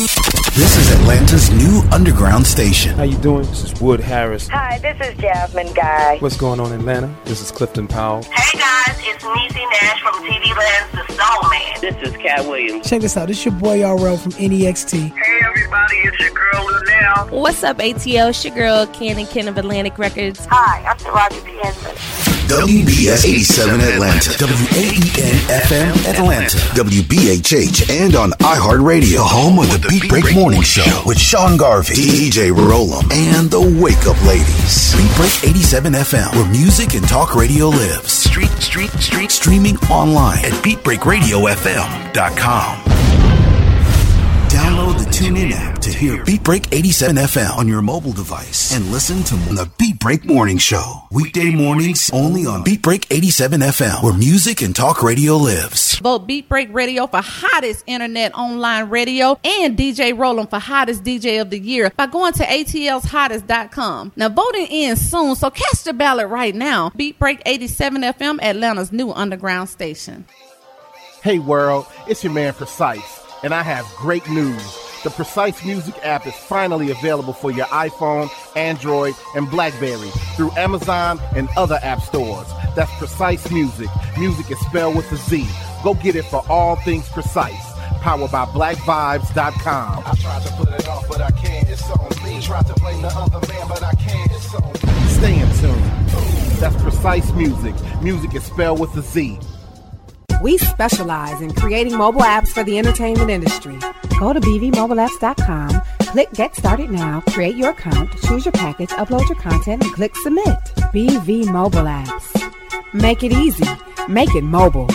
This is Atlanta's new underground station. How you doing? This is Wood Harris. Hi, this is Jasmine Guy. What's going on in Atlanta? This is Clifton Powell. Hey guys, it's Niecy Nash from TV Land's The Soul Man. This is Katt Williams. Check this out. This is your boy RL from NEXT. Hey everybody, it's your girl Luenell. What's up, ATL? It's your girl, Cannon Ken of Atlantic Records. Hi, I'm Taraji P. Henson. WBS 87 Atlanta, WAEN FM Atlanta, WBHH, and on iHeartRadio, the home of the Beat Break Morning Show with Sean Garvey, DJ Rollum, and the Wake Up Ladies. Beat Break 87 FM, where music and talk radio lives. Street, street, street, streaming online at BeatBreakRadioFM.com. Download the TuneIn app to hear Beat Break 87 FM on your mobile device and listen to the Beat Break Morning Show. Weekday mornings only on Beat Break 87 FM, where music and talk radio lives. Vote Beat Break Radio for hottest internet online radio and DJ Roland for hottest DJ of the year by going to atlshottest.com. Now voting ends soon, so cast your ballot right now. Beat Break 87 FM, Atlanta's new underground station. Hey world, it's your man Precise and I have great news. The Precise Music app is finally available for your iPhone, Android, and Blackberry through Amazon and other app stores. That's Precise Music. Music is spelled with a Z. Go get it for all things precise. Powered by BlackVibes.com. I tried to put it off, but I can't. It's on me. Tried to blame the other man, but I can't. It's on me. Stay in tune. That's Precise Music. Music is spelled with a Z. We specialize in creating mobile apps for the entertainment industry. Go to bvmobileapps.com, click Get Started Now, create your account, choose your package, upload your content, and click Submit. BV Mobile Apps. Make it easy. Make it mobile.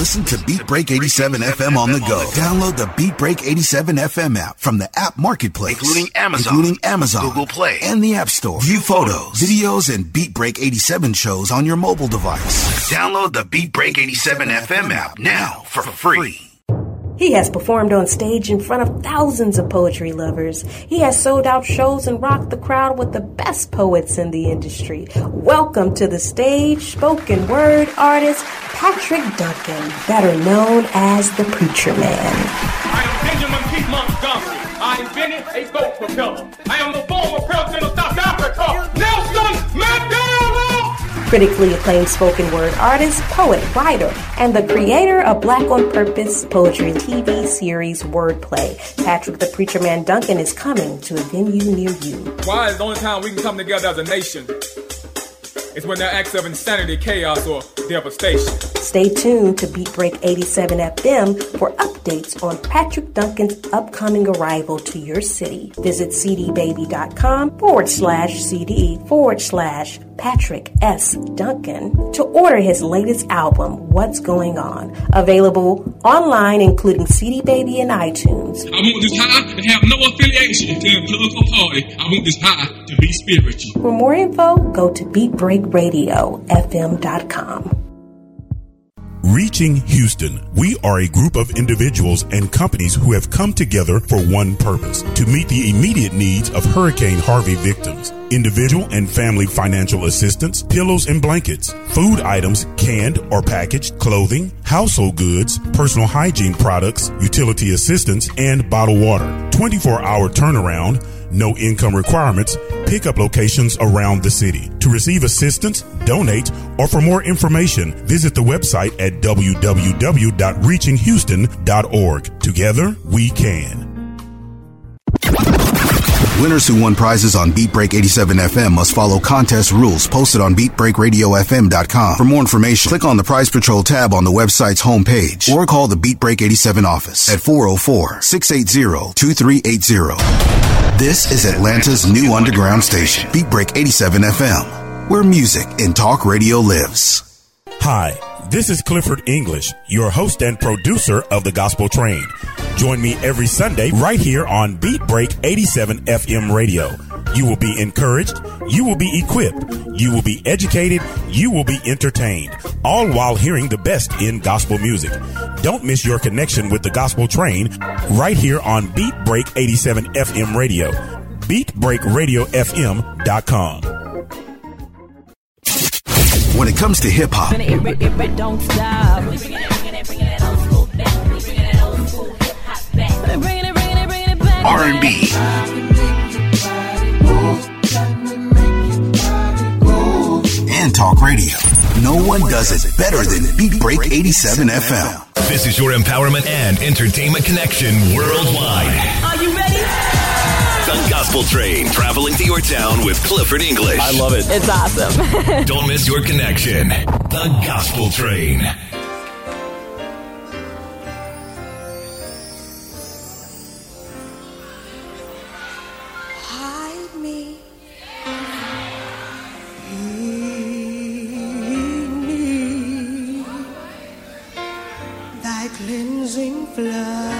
Listen to Beat Break 87 FM on the go. Download the Beat Break 87 FM app from the app marketplace, including Amazon, including Amazon, Google Play, and the App Store. View photos, videos, and Beat Break 87 shows on your mobile device. Download the Beat Break 87 FM app now for free. He has performed on stage in front of thousands of poetry lovers. He has sold out shows and rocked the crowd with the best poets in the industry. Welcome to the stage, spoken word artist Patrick Duncan, better known as the Preacher Man. I am Benjamin P. Montgomery. I invented a boat propeller. I am the former president of Critically acclaimed spoken word artist, poet, writer, and the creator of Black on Purpose poetry TV series Wordplay. Patrick the Preacher Man Duncan is coming to a venue near you. Why is the only time we can come together as a nation? It's when there are acts of insanity, chaos, or devastation. Stay tuned to Beat Break 87 FM for updates on Patrick Duncan's upcoming arrival to your city. Visit cdbaby.com forward slash CD forward slash Patrick S. Duncan to order his latest album, What's Going On. Available online, including CD Baby and iTunes. I want this high to have no affiliation to a political party. I want this high to be spiritual. For more info, go to beatbreakradiofm.com. Reaching Houston, we are a group of individuals and companies who have come together for one purpose to meet the immediate needs of Hurricane Harvey victims. Individual and family financial assistance, pillows and blankets, food items, canned or packaged, clothing, household goods, personal hygiene products, utility assistance, and bottled water. 24 hour turnaround no income requirements, pickup locations around the city. To receive assistance, donate, or for more information, visit the website at www.reachinghouston.org. Together, we can. Winners who won prizes on Beat Break 87 FM must follow contest rules posted on BeatBreakRadioFM.com. For more information, click on the Prize Patrol tab on the website's homepage or call the Beat Break 87 office at 404-680-2380. This is Atlanta's new underground station, Beat Break 87 FM, where music and talk radio lives. Hi, this is Clifford English, your host and producer of The Gospel Train. Join me every Sunday right here on Beat Break 87 FM radio. You will be encouraged, you will be equipped, you will be educated, you will be entertained, all while hearing the best in gospel music. Don't miss your connection with the gospel train right here on Beat Break 87 FM radio. BeatBreakRadioFM.com. When it comes to hip hop, R&B. And talk radio. No one does it better than Beat Break 87 FM. This is your empowerment and entertainment connection worldwide. Gospel Train, traveling to your town with Clifford English. I love it. It's awesome. Don't miss your connection. The Gospel Train. Hide me. me. Thy cleansing flood.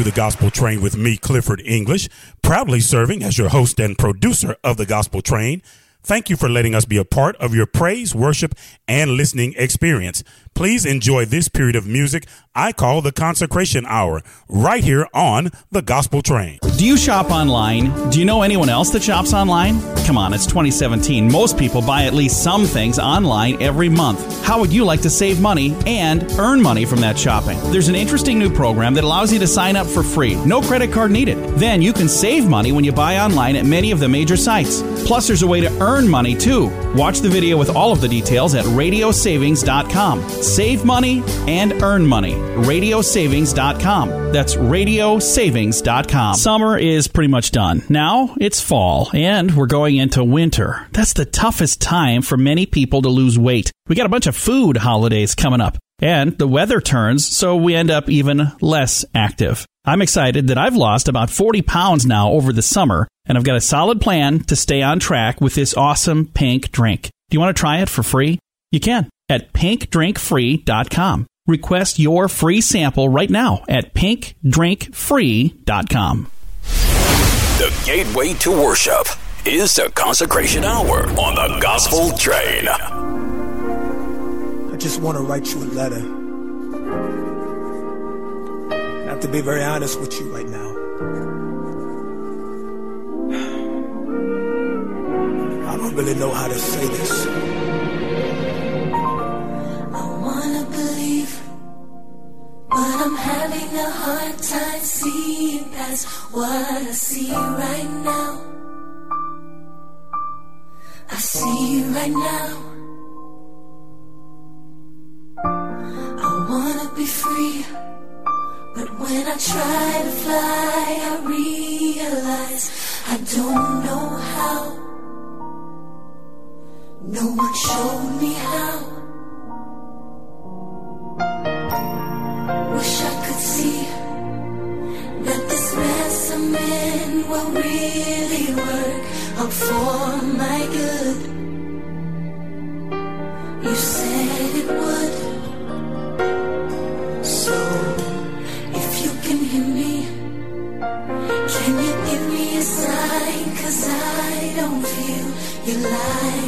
To the Gospel Train with me, Clifford English, proudly serving as your host and producer of the Gospel Train. Thank you for letting us be a part of your praise, worship, and listening experience. Please enjoy this period of music I call the consecration hour right here on the Gospel Train. Do you shop online? Do you know anyone else that shops online? Come on, it's 2017. Most people buy at least some things online every month. How would you like to save money and earn money from that shopping? There's an interesting new program that allows you to sign up for free. No credit card needed. Then you can save money when you buy online at many of the major sites. Plus, there's a way to earn money too. Watch the video with all of the details at radiosavings.com. Save money and earn money. Radiosavings.com. That's radiosavings.com. Summer is pretty much done. Now it's fall, and we're going into winter. That's the toughest time for many people to lose weight. We got a bunch of food holidays coming up, and the weather turns, so we end up even less active. I'm excited that I've lost about 40 pounds now over the summer, and I've got a solid plan to stay on track with this awesome pink drink. Do you want to try it for free? You can at pinkdrinkfree.com. Request your free sample right now at pinkdrinkfree.com. The gateway to worship is the consecration hour on the gospel train. I just want to write you a letter. I have to be very honest with you right now. I don't really know how to say this. I wanna believe, but I'm having a hard time seeing past what I see right now. I see you right now. I wanna be free, but when I try to fly, I realize I don't know how. No one showed me how. Wish I could see that this mess I'm in will really work out for my feel you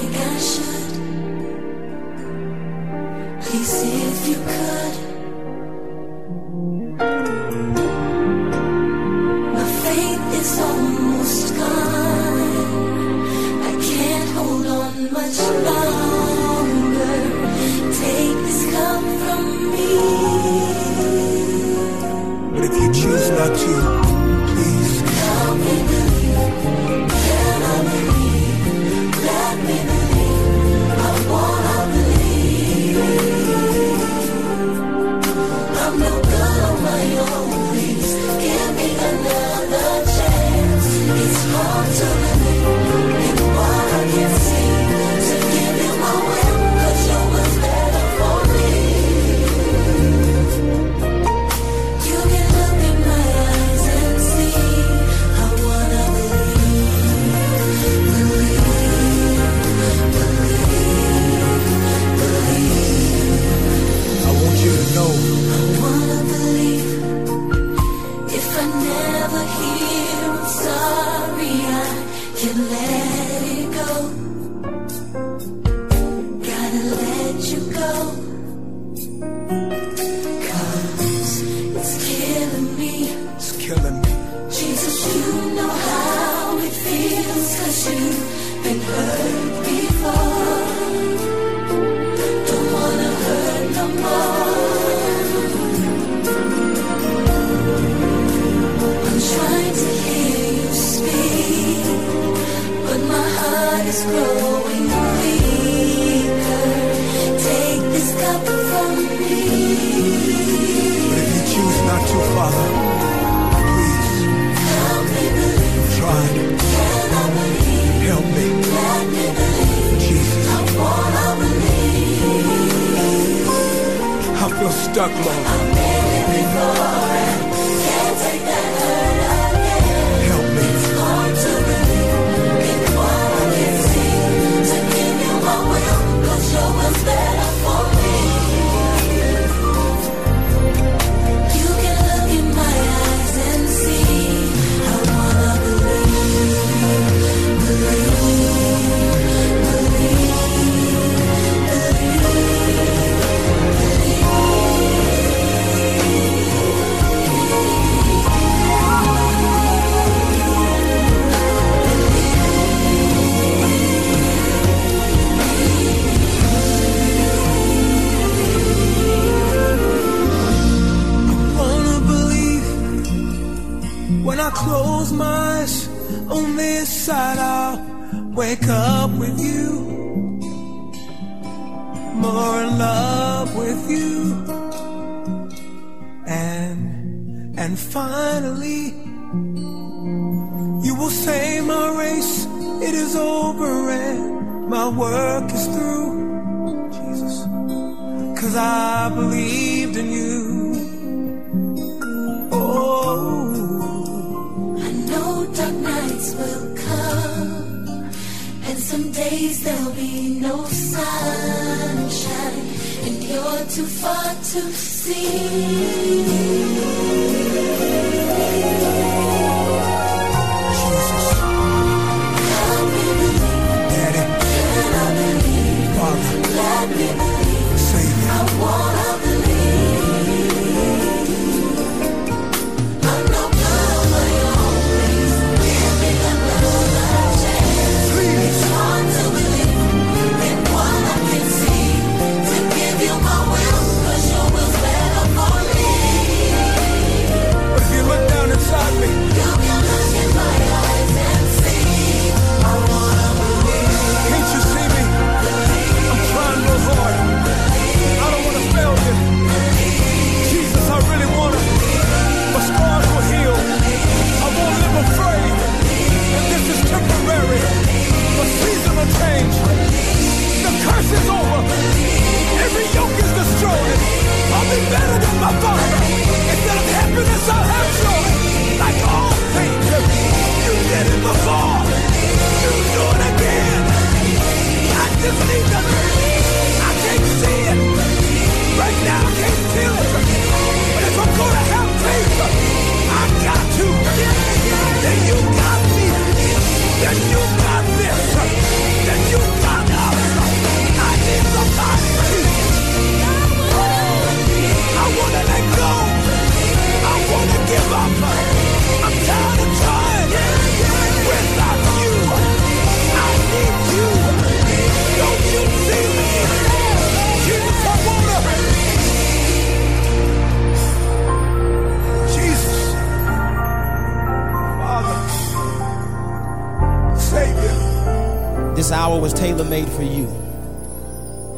was tailor made for you.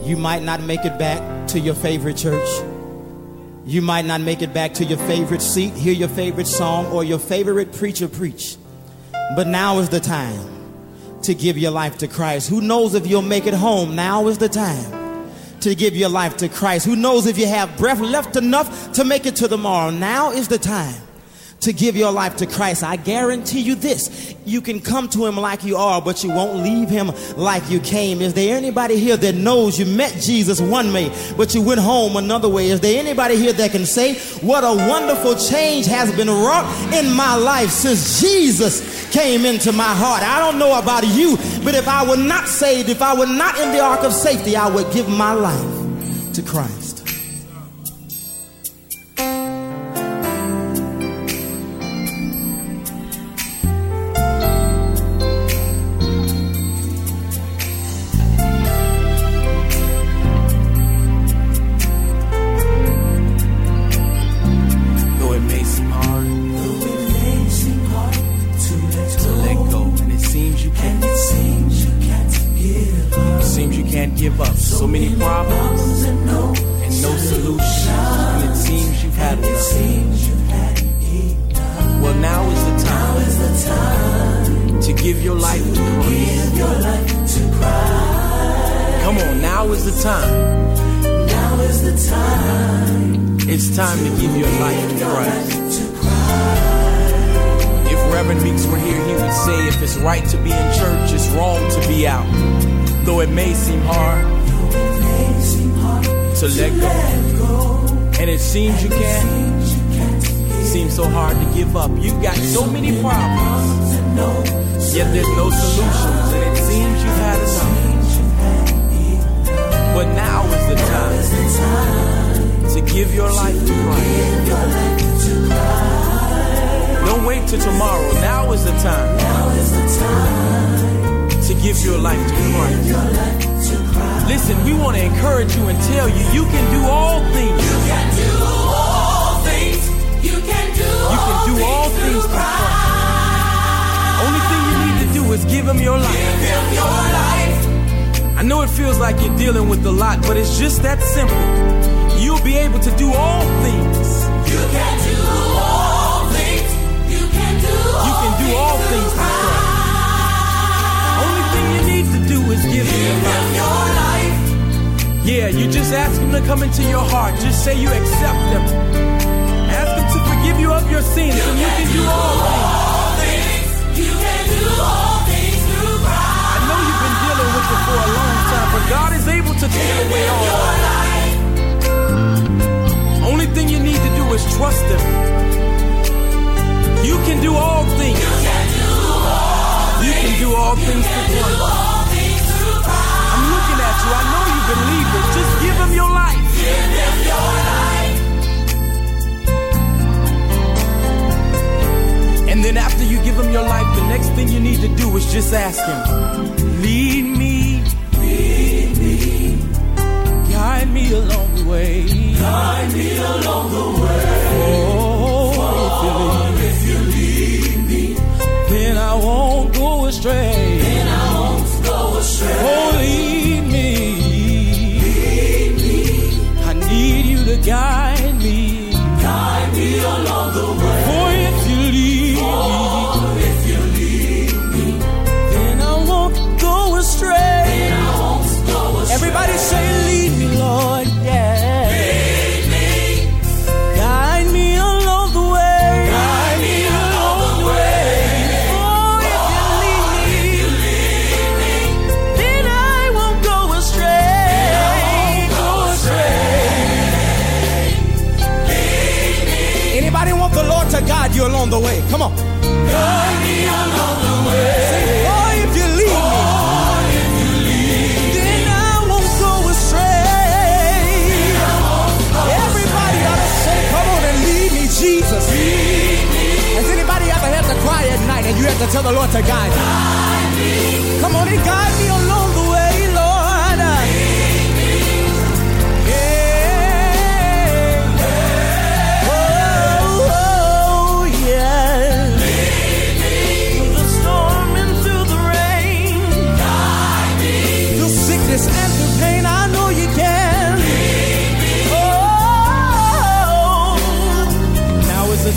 You might not make it back to your favorite church. You might not make it back to your favorite seat, hear your favorite song, or your favorite preacher preach. But now is the time to give your life to Christ. Who knows if you'll make it home? Now is the time to give your life to Christ. Who knows if you have breath left enough to make it to tomorrow? Now is the time to give your life to Christ, I guarantee you this. You can come to him like you are, but you won't leave him like you came. Is there anybody here that knows you met Jesus one way, but you went home another way? Is there anybody here that can say, What a wonderful change has been wrought in my life since Jesus came into my heart? I don't know about you, but if I were not saved, if I were not in the ark of safety, I would give my life to Christ.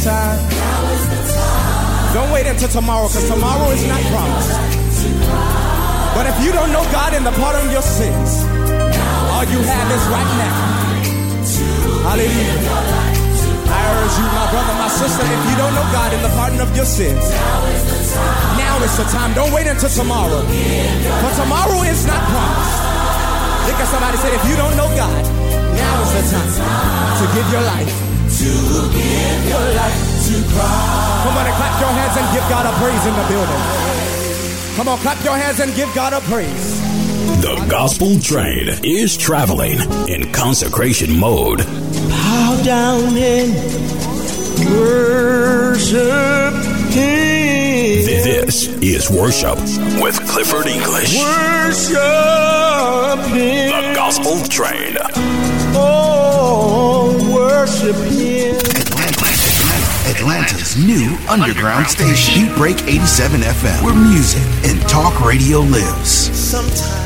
time. Now is the time. Don't wait until tomorrow, because tomorrow is not promised. But if you don't know God in the pardon of your sins, all you have is right now. Hallelujah. I urge you, my brother, my sister, if you don't know God in the pardon of your sins, now is the time. Now is the time. Don't wait until tomorrow. For tomorrow is not promised. Look at somebody said, if you don't know God, now is the time to give your life to give your life to Christ. Come on and clap your hands and give God a praise in the building. Come on, clap your hands and give God a praise. The gospel train is traveling in consecration mode. Bow down and worship Him. This is worship with Clifford English. Worship Him. The gospel train. Oh worship him. Atlanta's new underground station, Heatbreak 87 FM, where music and talk radio lives. Sometimes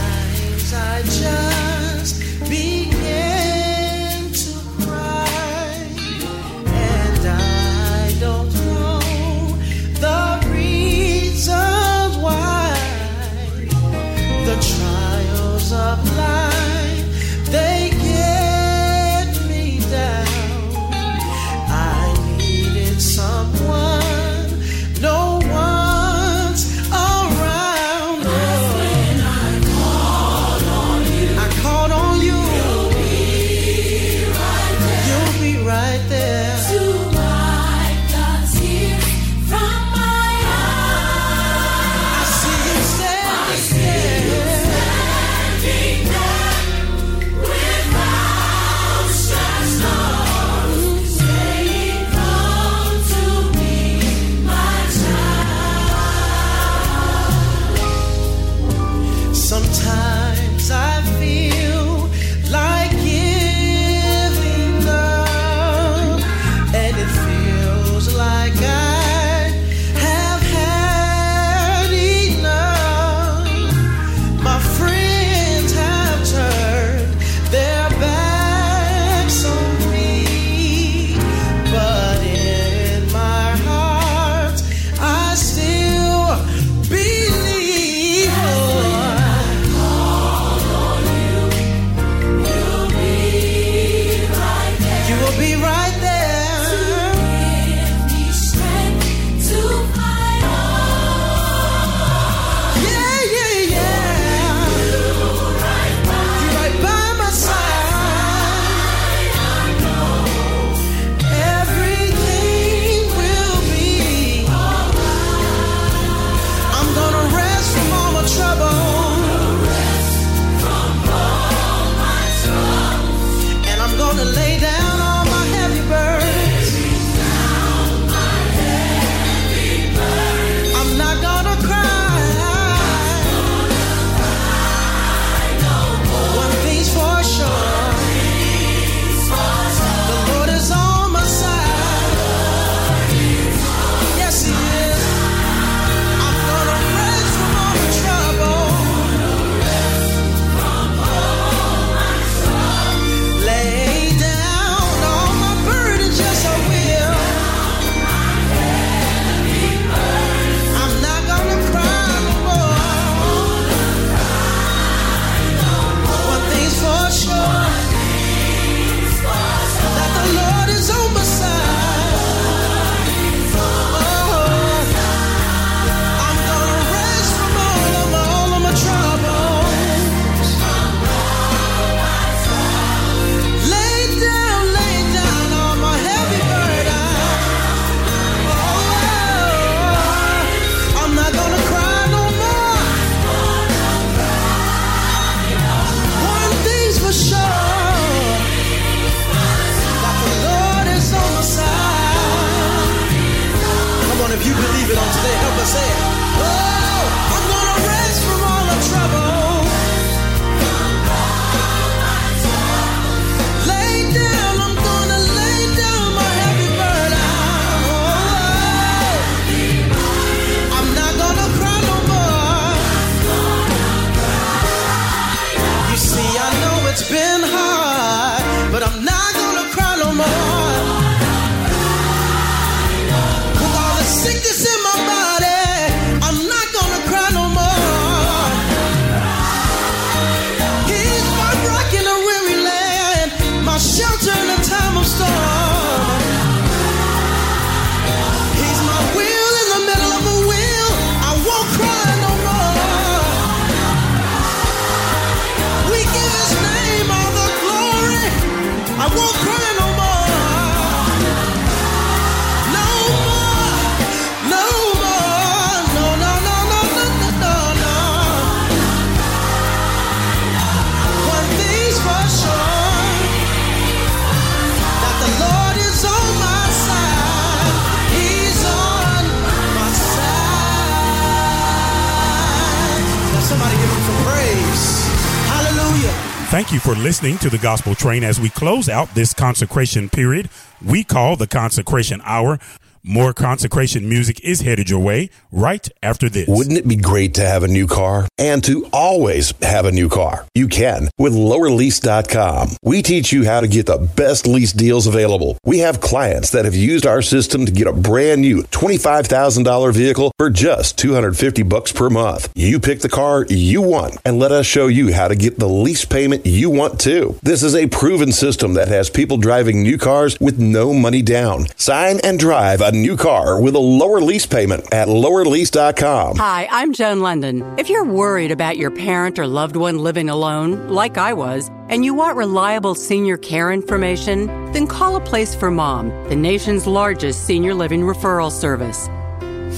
Thank you for listening to the Gospel Train as we close out this consecration period we call the Consecration Hour. More consecration music is headed your way right after this. Wouldn't it be great to have a new car and to always have a new car? You can with lowerlease.com. We teach you how to get the best lease deals available. We have clients that have used our system to get a brand new $25,000 vehicle for just 250 bucks per month. You pick the car you want and let us show you how to get the lease payment you want too. This is a proven system that has people driving new cars with no money down. Sign and drive a new car with a lower lease payment at lowerlease.com. Hi, I'm Joan Lunden. If you're worried about your parent or loved one living alone, like I was, and you want reliable senior care information, then call a place for mom, the nation's largest senior living referral service.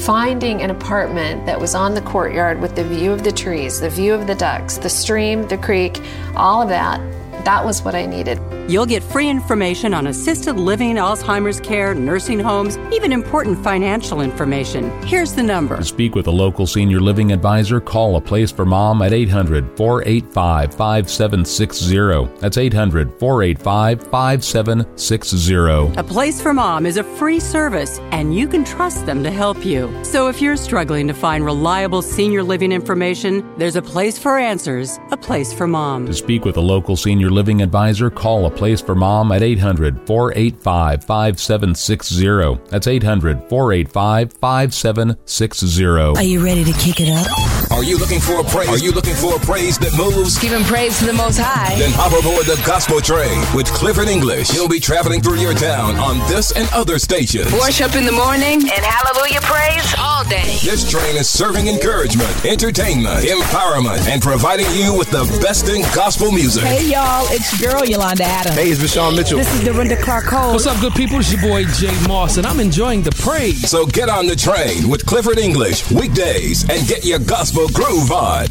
Finding an apartment that was on the courtyard with the view of the trees, the view of the ducks, the stream, the creek, all of that, that was what I needed. You'll get free information on assisted living, Alzheimer's care, nursing homes, even important financial information. Here's the number. To speak with a local senior living advisor, call a place for mom at 800 485 5760. That's 800 485 5760. A Place for Mom is a free service, and you can trust them to help you. So if you're struggling to find reliable senior living information, there's a place for answers, a place for mom. To speak with a local senior living advisor, call a place for mom at 800 485 5760. That's 800 485 5760. Are you ready to kick it up? Are you looking for a praise? Are you looking for a praise that moves? Giving praise to the Most High. Then hop aboard the Gospel Train with Clifford English. He'll be traveling through your town on this and other stations. Worship in the morning and hallelujah praise all day. This train is serving encouragement, entertainment, empowerment, and providing you with the best in gospel music. Hey y'all, it's your girl Yolanda Adams. Hey, it's VaShawn Mitchell. This is Dorinda Clark Cole. What's up, good people? It's your boy J. Moss, and I'm enjoying the praise. So get on the train with Clifford English weekdays and get your gospel groove on.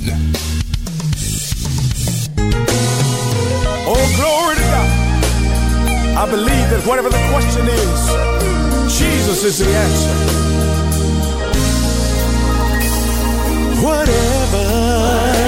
Oh, glory to God. I believe that whatever the question is, Jesus is the answer. Whatever.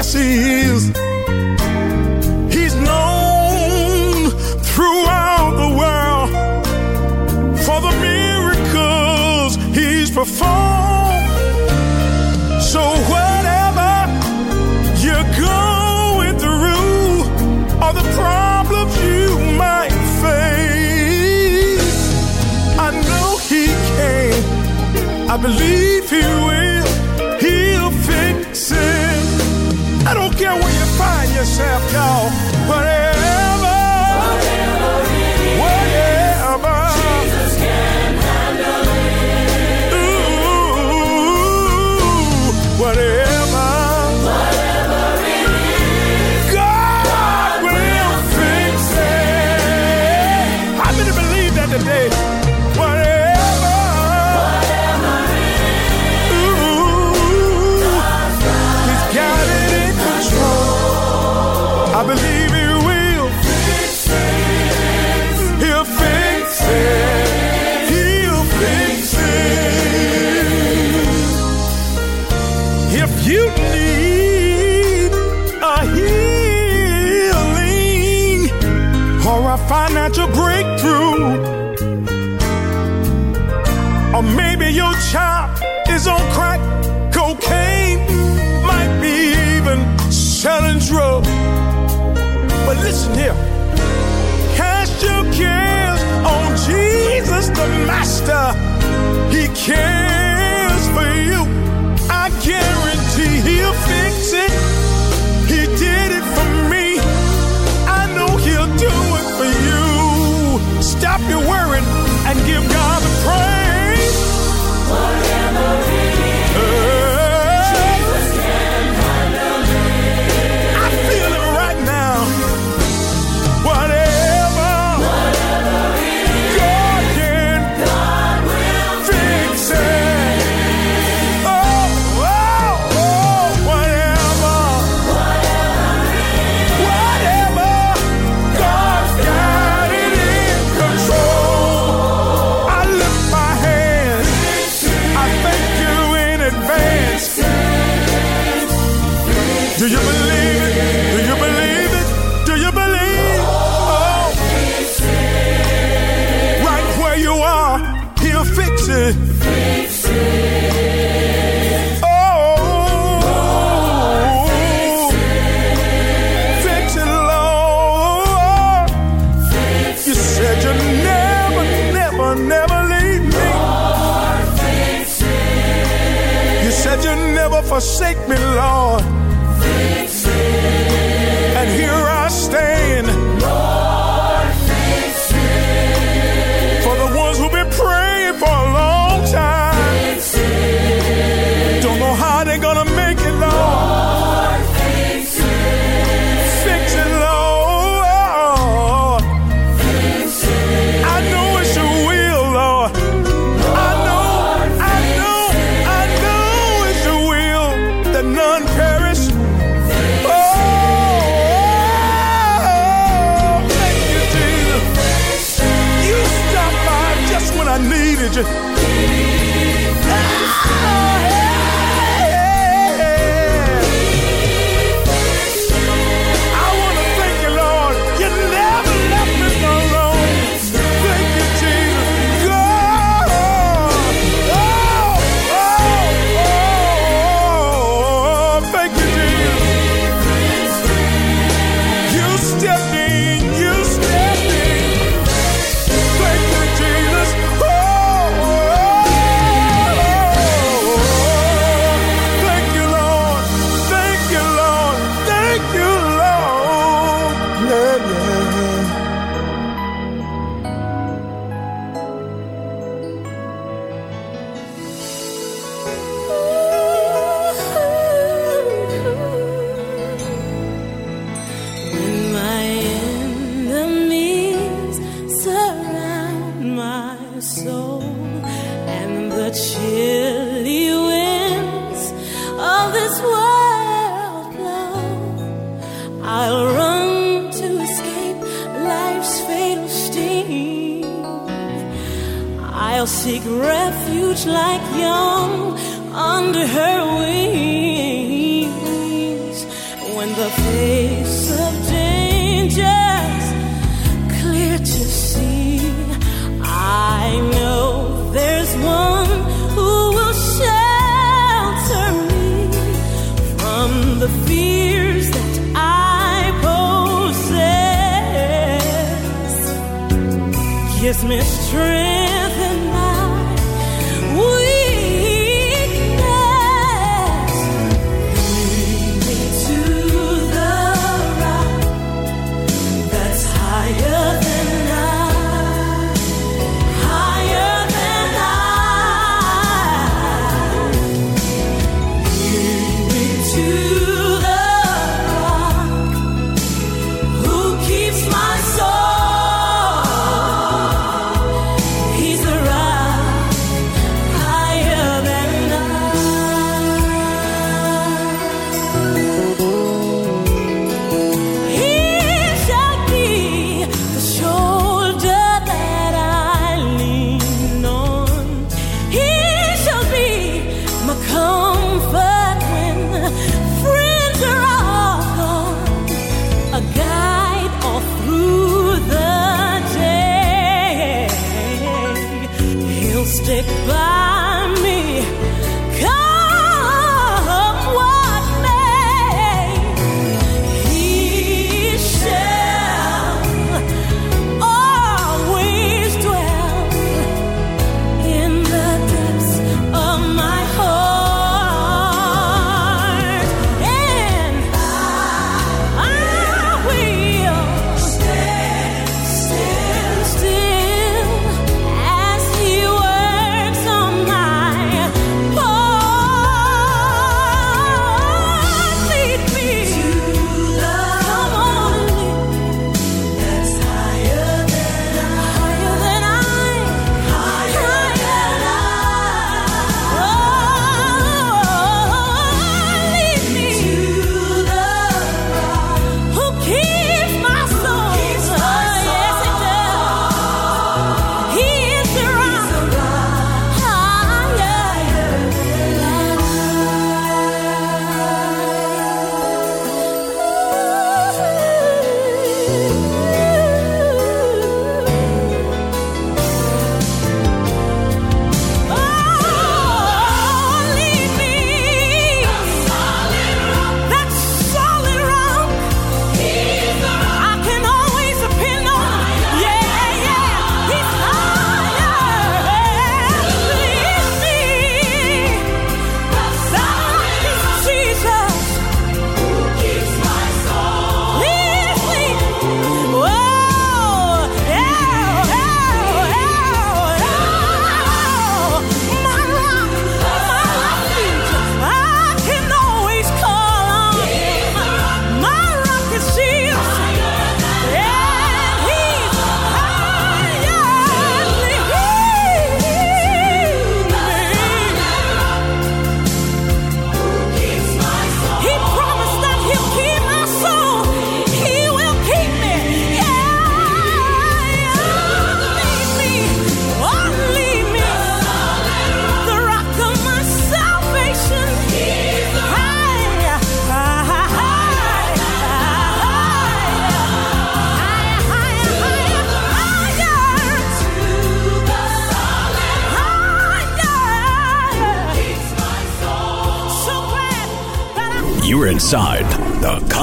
Yes, He is. He's known throughout the world for the miracles He's performed. So whatever you're going through, or the problems you might face, I know He can. I believe yourself, y'all. financial breakthrough. Or maybe your child is on crack cocaine, might be even selling drugs. But listen here cast your cares on Jesus the Master. He cares. forsake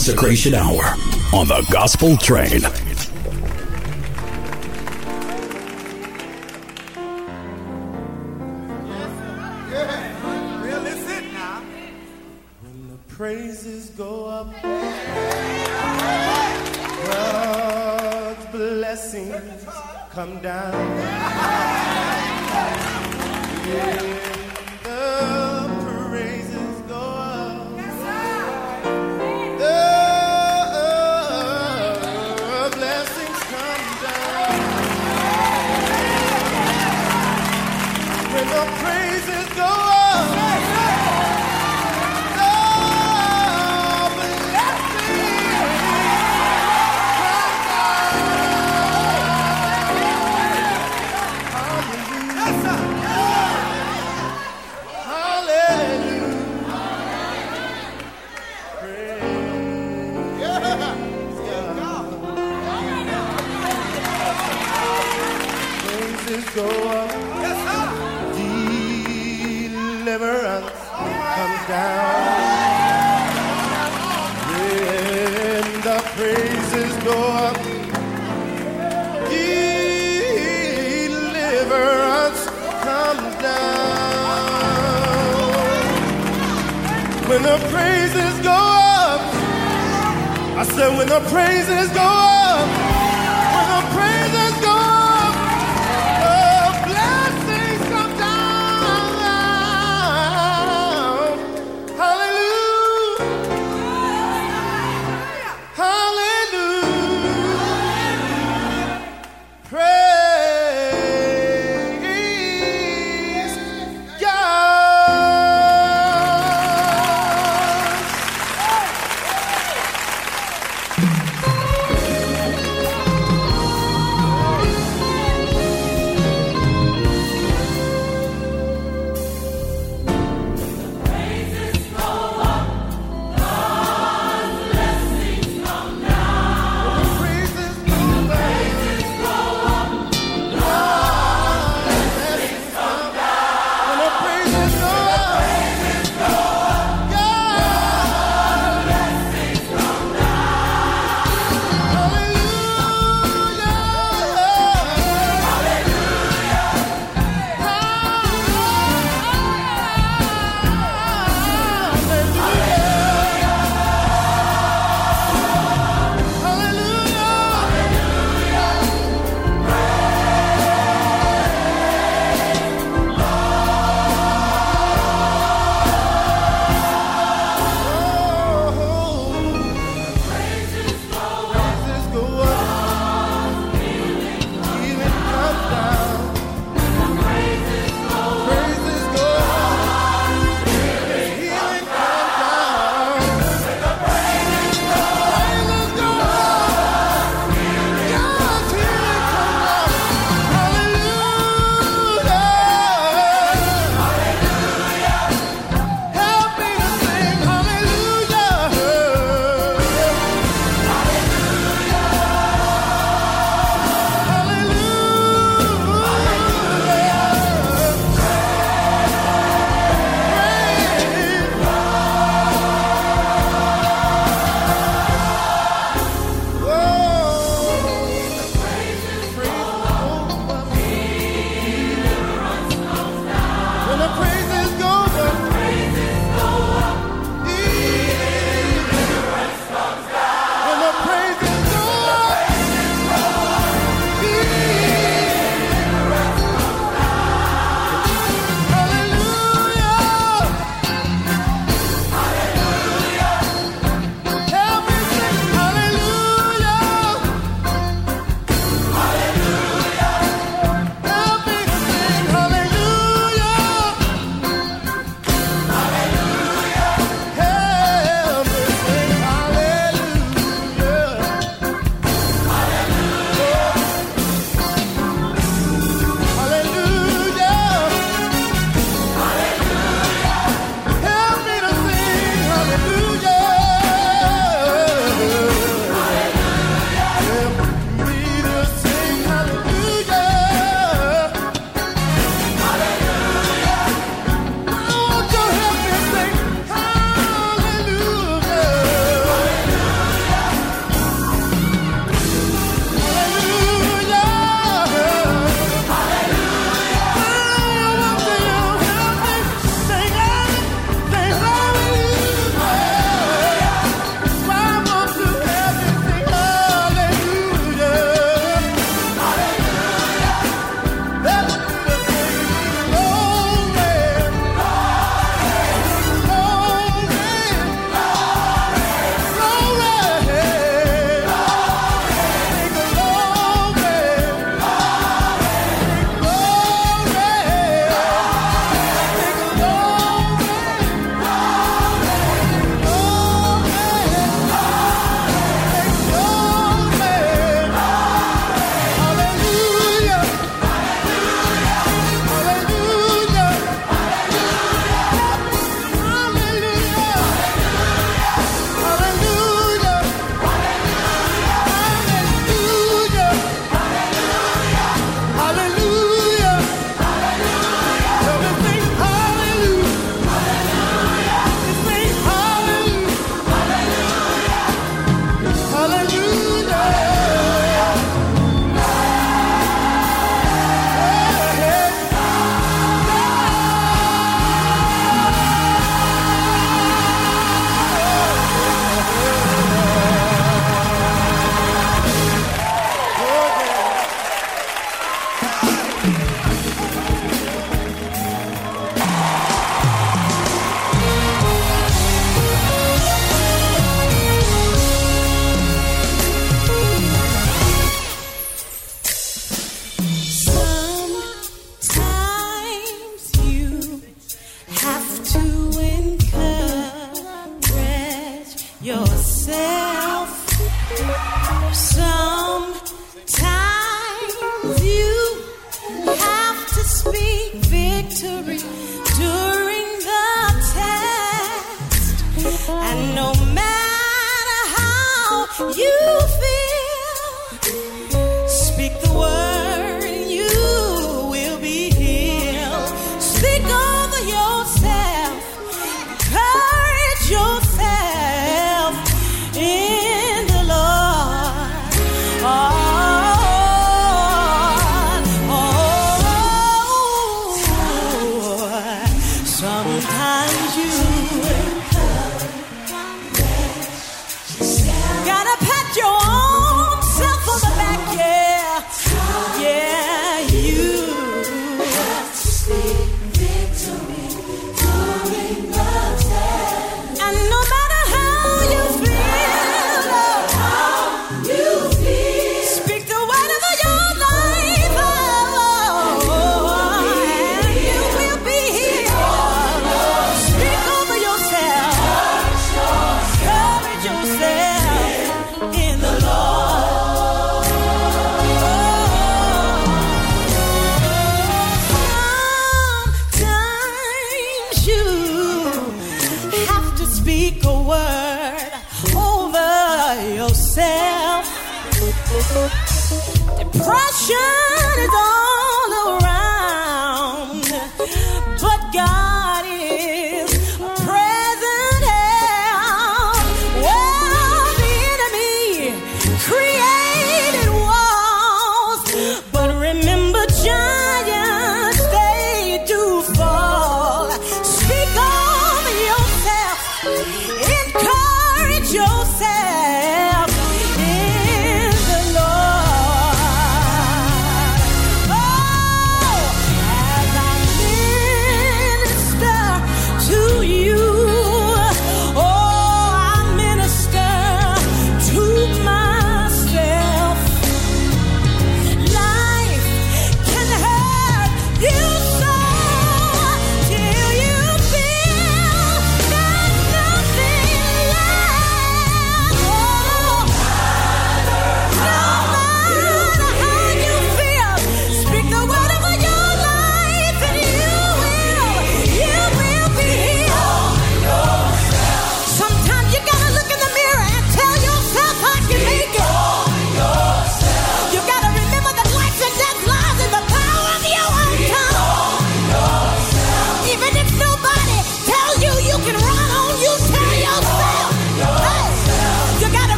Consecration Hour on the Gospel Train.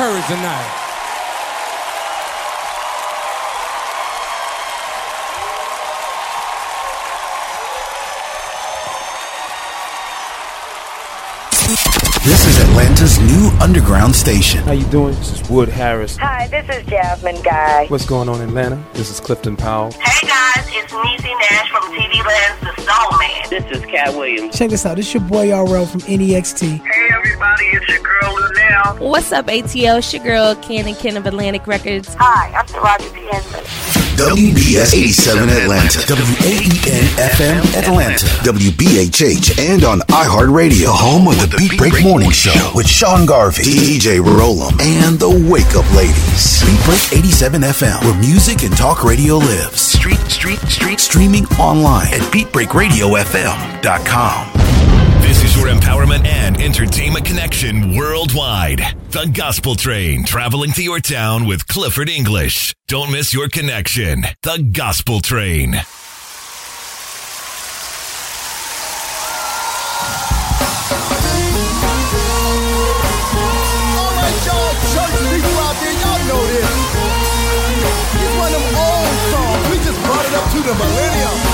encouraged tonight. This is Atlanta's new underground station. How you doing? This is Wood Harris. Hi, this is Jasmine Guy. What's going on Atlanta? This is Clifton Powell. Hey guys, it's Niecy Nash from TV Land's The Soul Man. This is Katt Williams. Check this out. This is your boy RL from NEXT. Hey everybody, it's your What's up, ATL? It's your girl, Ken and Ken of Atlantic Records. Hi, I'm Taraji P. Henson. WBS 87 Atlanta, WAEN FM Atlanta, WBHH, and on iHeartRadio, home of the Beat Break Morning Show with Sean Garvey, DJ Rollum, and the Wake Up Ladies. Beat Break 87 FM, where music and talk radio lives. Street, street, street. Streaming online at BeatBreakRadioFM.com empowerment and entertainment connection worldwide. The Gospel Train traveling to your town with Clifford English. Don't miss your connection. The Gospel Train. the millennium.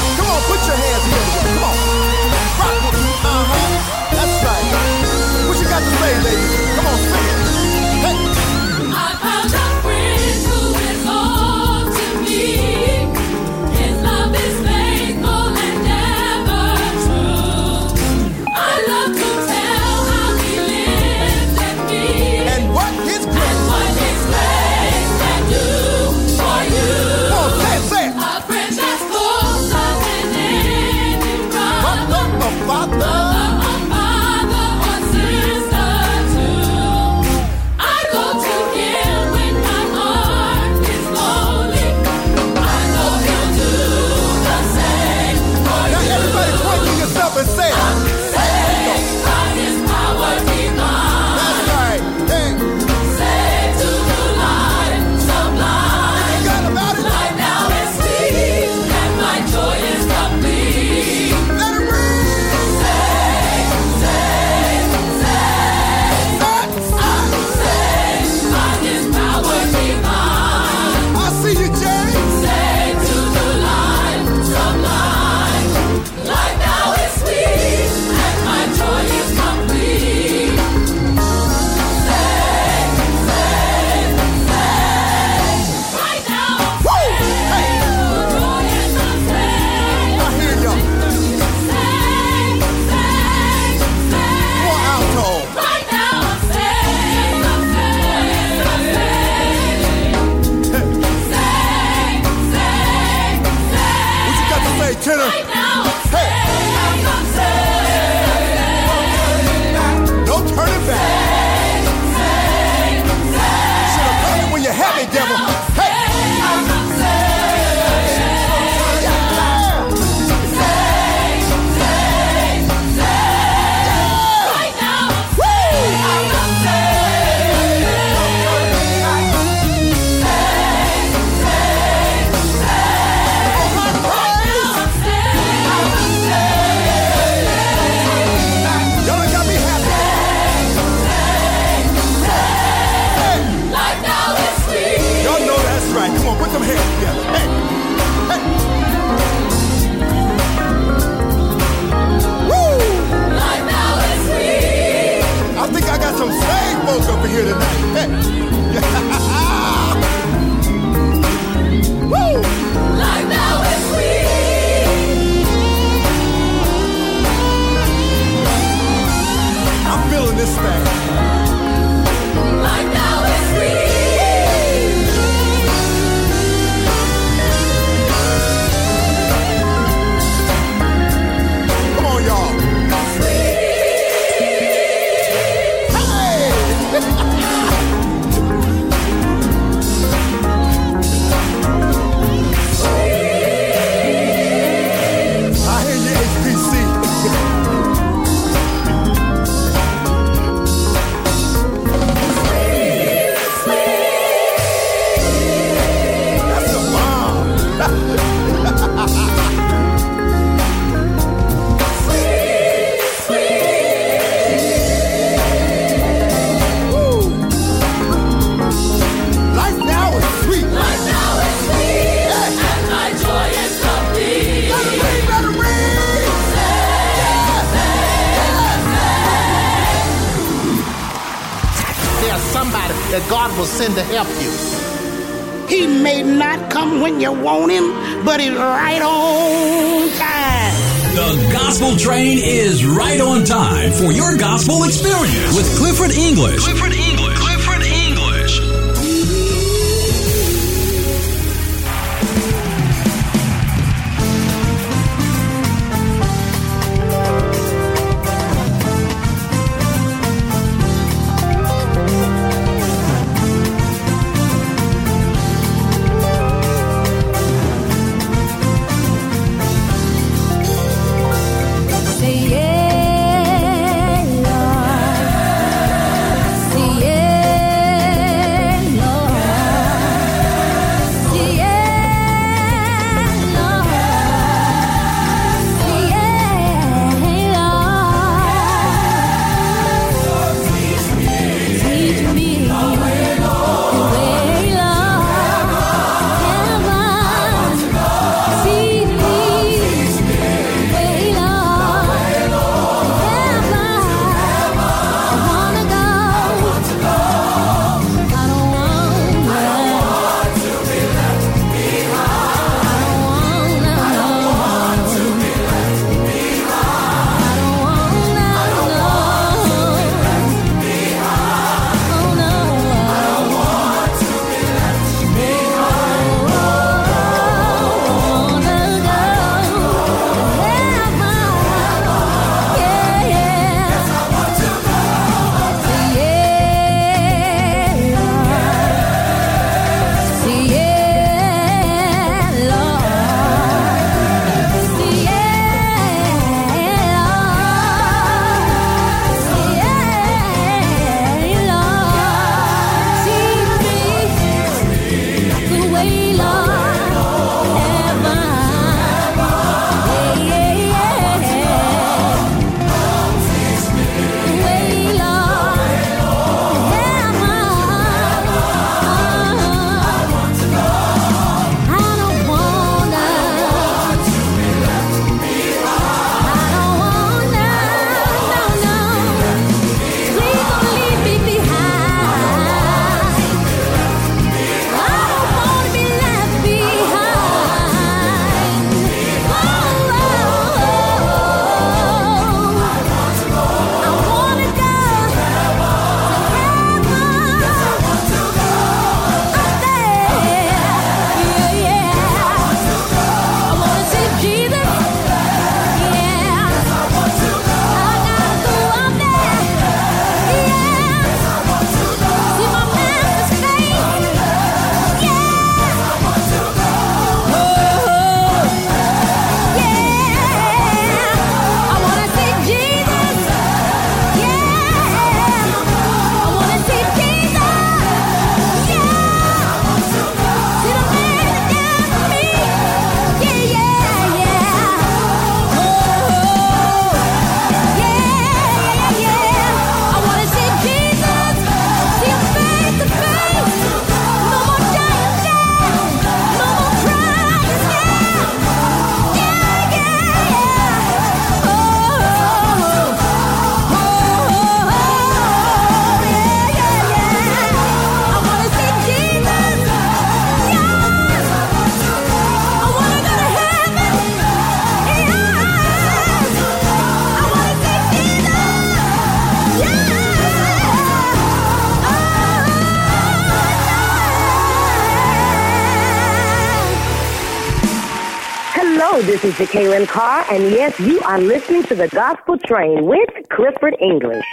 This is Jacqueline Carr, and yes, you are listening to the Gospel Train with Clifford English.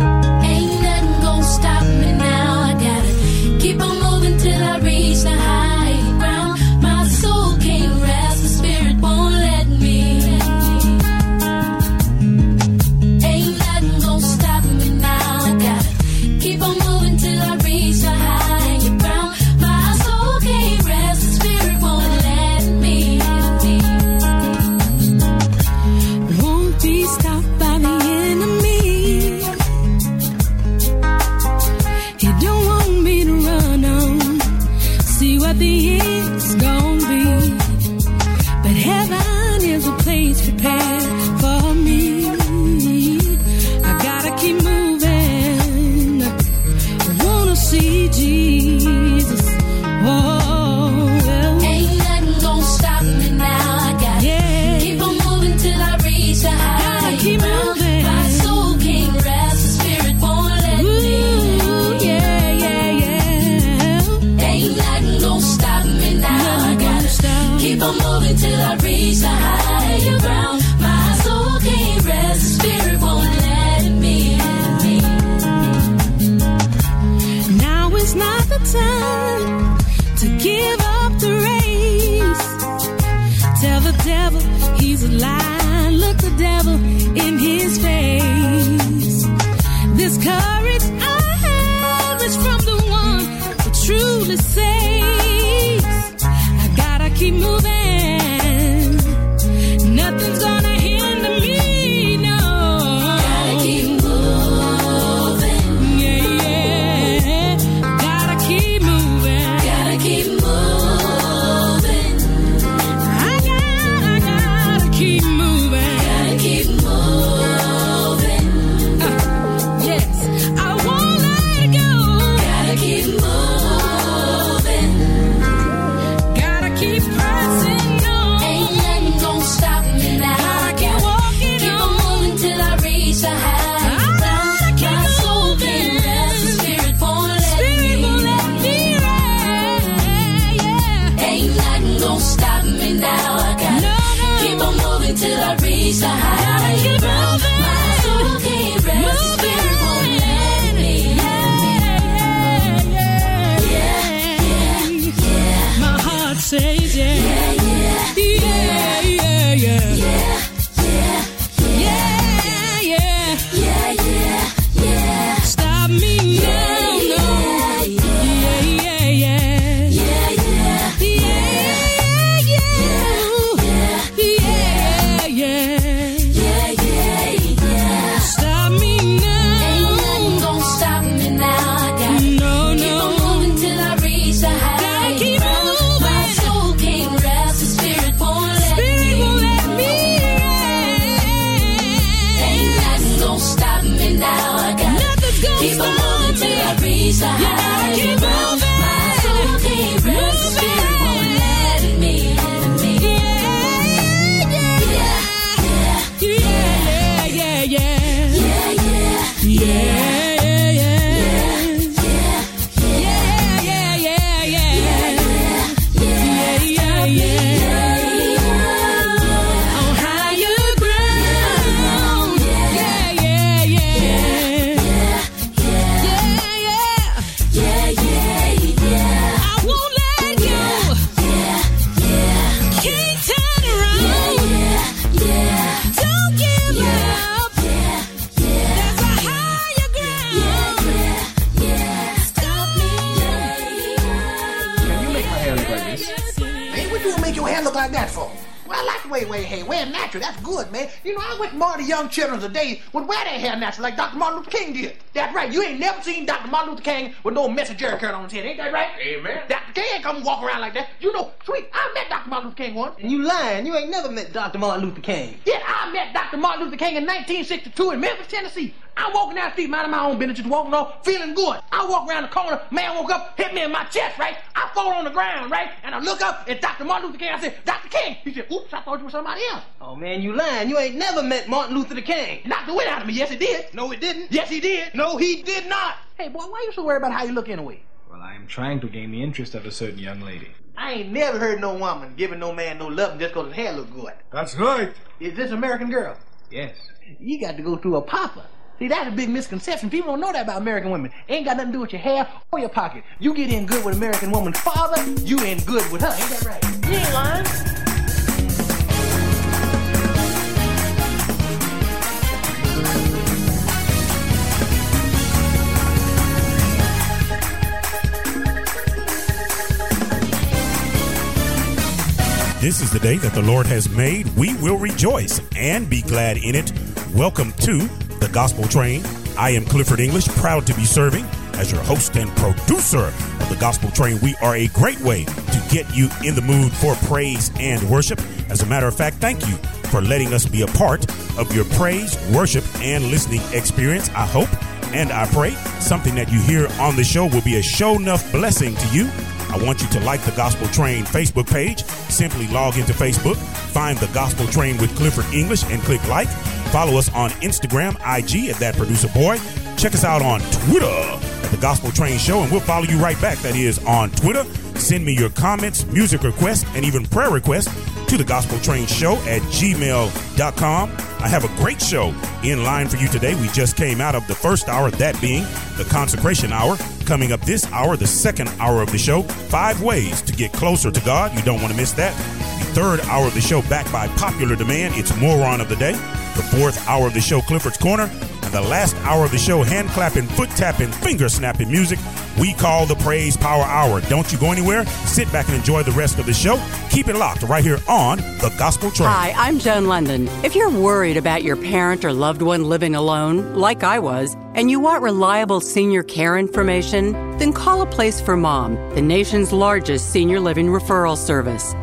Ain't nothing gonna stop me now. I gotta keep on moving till I reach the high. Young children today would wear their hair natural like Dr. Martin Luther King did. That's right. You ain't never seen Dr. Martin Luther King with no messenger curl on his head. Ain't that right? Amen. Dr. Ain't come walk around like that. You know, sweet, I met Dr. Martin Luther King once. And you lying. You ain't never met Dr. Martin Luther King. Yeah, I met Dr. Martin Luther King in 1962 in Memphis, Tennessee. I'm walking down the street, minding my own business, just walking off, feeling good. I walk around the corner, man woke up, hit me in my chest, right? I fall on the ground, right? And I look up, it's Dr. Martin Luther King. I said, Dr. King. He said, oops, I thought you were somebody else. Oh man, you lying. You ain't never met Martin Luther King. Knocked the wind out of me. Yes, he did. No, he didn't. Yes, he did. No, he did not. Hey, boy, why you so worried about how you look anyway? Well, I am trying to gain the interest of a certain young lady. I ain't never heard no woman giving no man no loving just 'cause his hair look good. That's right. Is this American girl? Yes. You got to go through a papa. See, that's a big misconception. People don't know that about American women. Ain't got nothing to do with your hair or your pocket. You get in good with American woman's father, you in good with her. Ain't that right? You ain't lying. This is the day that the Lord has made. We will rejoice and be glad in it. Welcome to the Gospel Train. I am Clifford English, proud to be serving as your host and producer of the Gospel Train. We are a great way to get you in the mood for praise and worship. As a matter of fact, thank you for letting us be a part of your praise, worship, and listening experience. I hope and I pray something that you hear on the show will be a show enough blessing to you. I want you to like the Gospel Train Facebook page. Simply log into Facebook, find the Gospel Train with Clifford English, and click like. Follow us on Instagram, IG at That Producer Boy. Check us out on Twitter at the Gospel Train Show, and we'll follow you right back. That is on Twitter. Send me your comments, music requests, and even prayer requests to the Gospel Train Show at gmail.com. I have a great show in line for you today. We just came out of the first hour, that being the consecration hour. Coming up this hour, the second hour of the show, five ways to get closer to God. You don't want to miss that. The third hour of the show, backed by popular demand, it's Moron of the Day. The fourth hour of the show, Clifford's Corner. And the last hour of the show, hand clapping, foot tapping, finger snapping music, we call the Praise Power Hour. Don't you go anywhere. Sit back and enjoy the rest of the show. Keep it locked right here on the Gospel Train. Hi, I'm Joan Lunden. If you're worried about your parent or loved one living alone, like I was, and you want reliable senior care information, then call a place for mom, the nation's largest senior living referral service.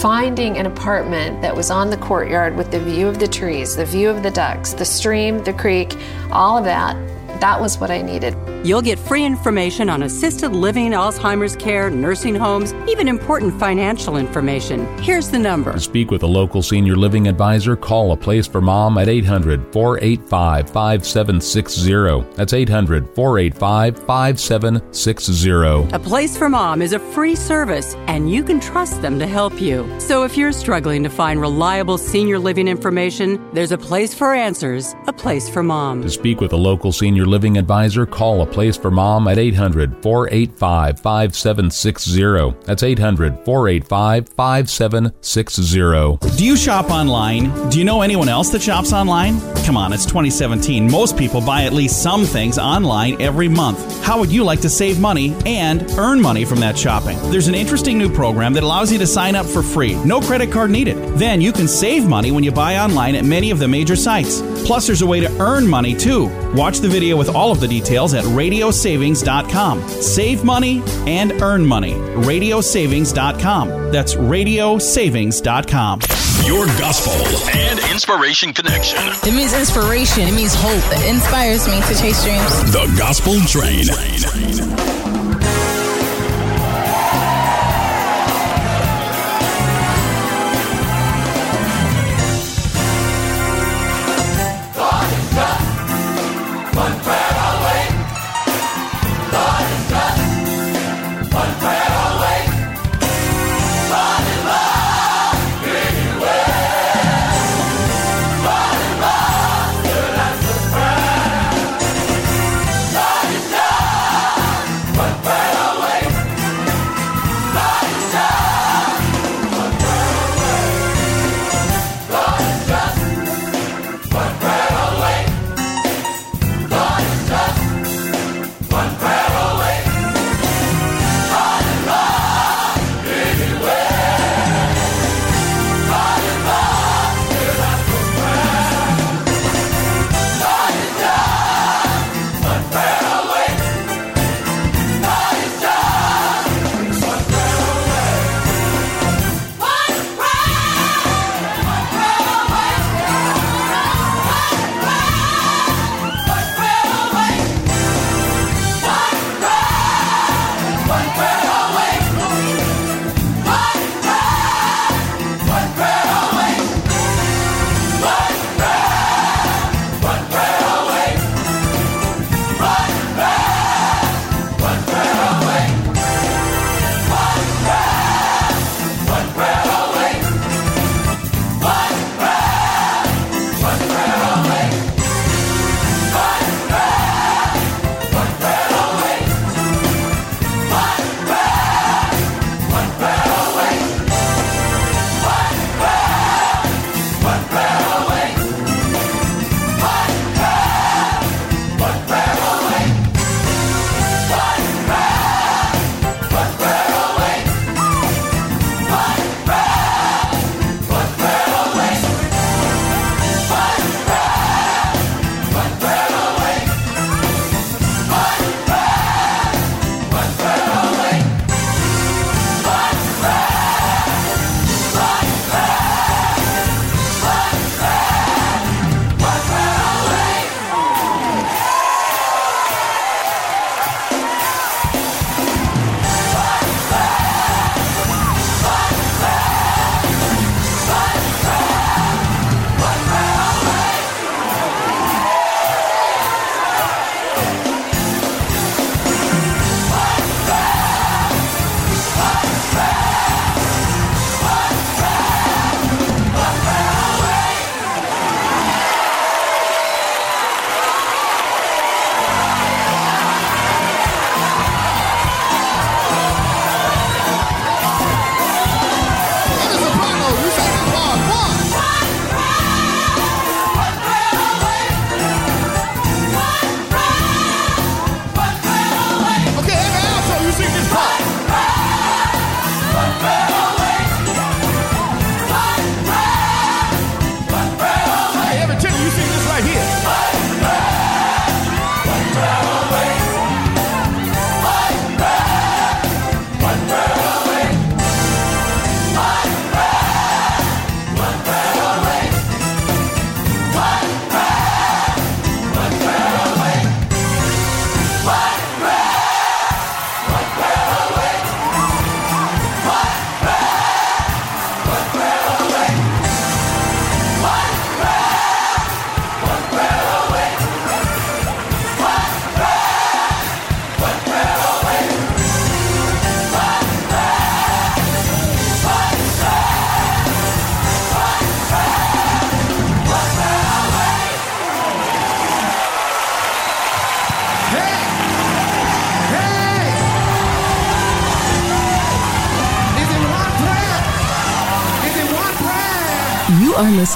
Finding an apartment that was on the courtyard with the view of the trees, the view of the ducks, the stream, the creek, all of that, that was what I needed. You'll get free information on assisted living, Alzheimer's care, nursing homes, even important financial information. Here's the number. To speak with a local senior living advisor, call a place for mom at 800 485 5760. That's 800 485 5760. A Place for Mom is a free service, and you can trust them to help you. So if you're struggling to find reliable senior living information, there's a place for answers, a place for mom. To speak with a local senior living advisor, call a place for mom at 800 485 5760. That's 800 485 5760. Do you shop online? Do you know anyone else that shops online? Come on, it's 2017. Most people buy at least some things online every month. How would you like to save money and earn money from that shopping? There's an interesting new program that allows you to sign up for free. No credit card needed. Then you can save money when you buy online at many of the major sites. Plus, there's a way to earn money too. Watch the video with all of the details at radiosavings.com. Save money and earn money. Radiosavings.com. That's radiosavings.com. Your gospel and inspiration connection. It means inspiration. It means hope. It inspires me to chase dreams. The Gospel Train.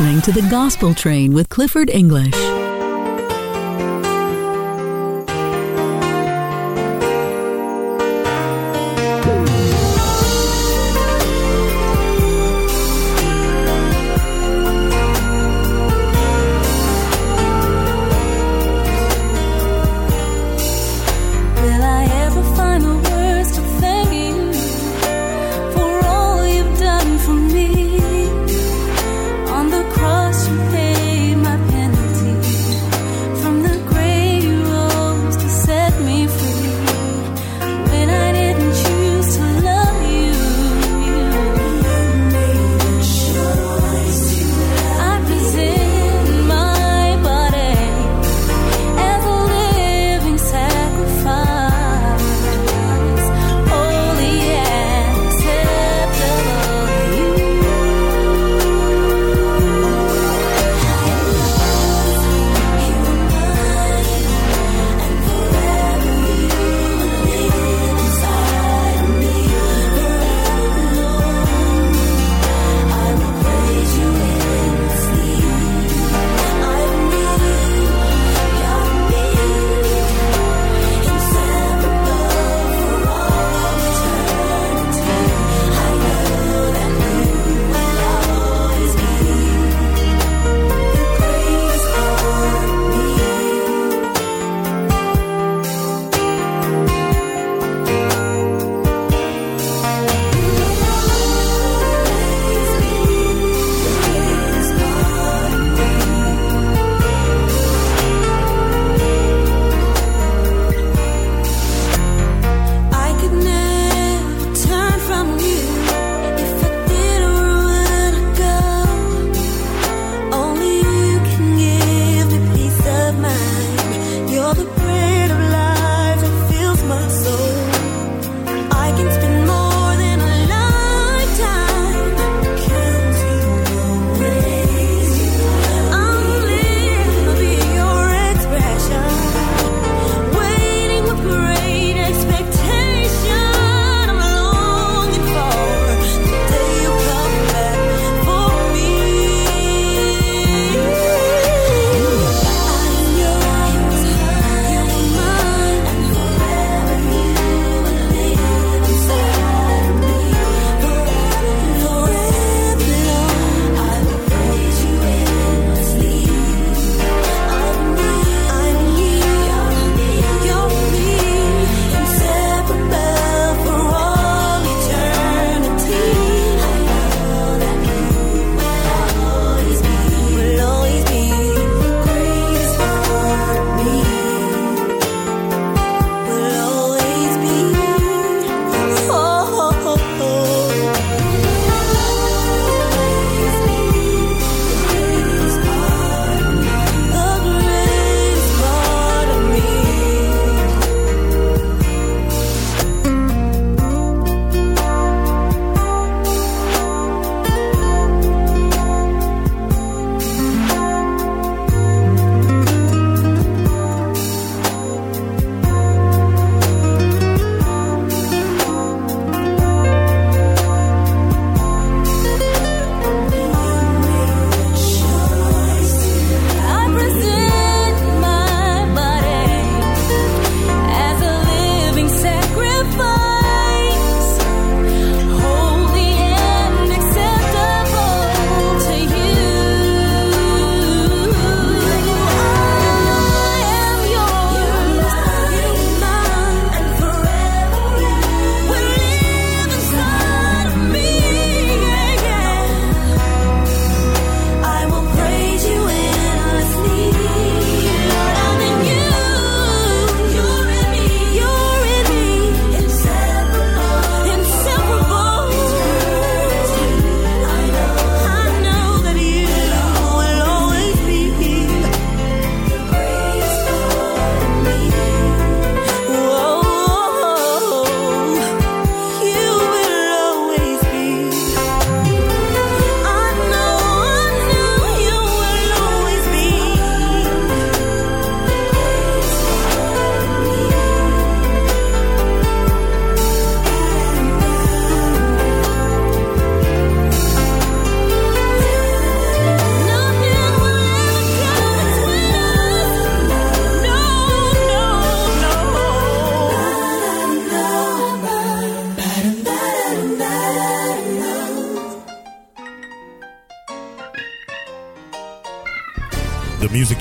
Listening to The Gospel Train with Clifford English.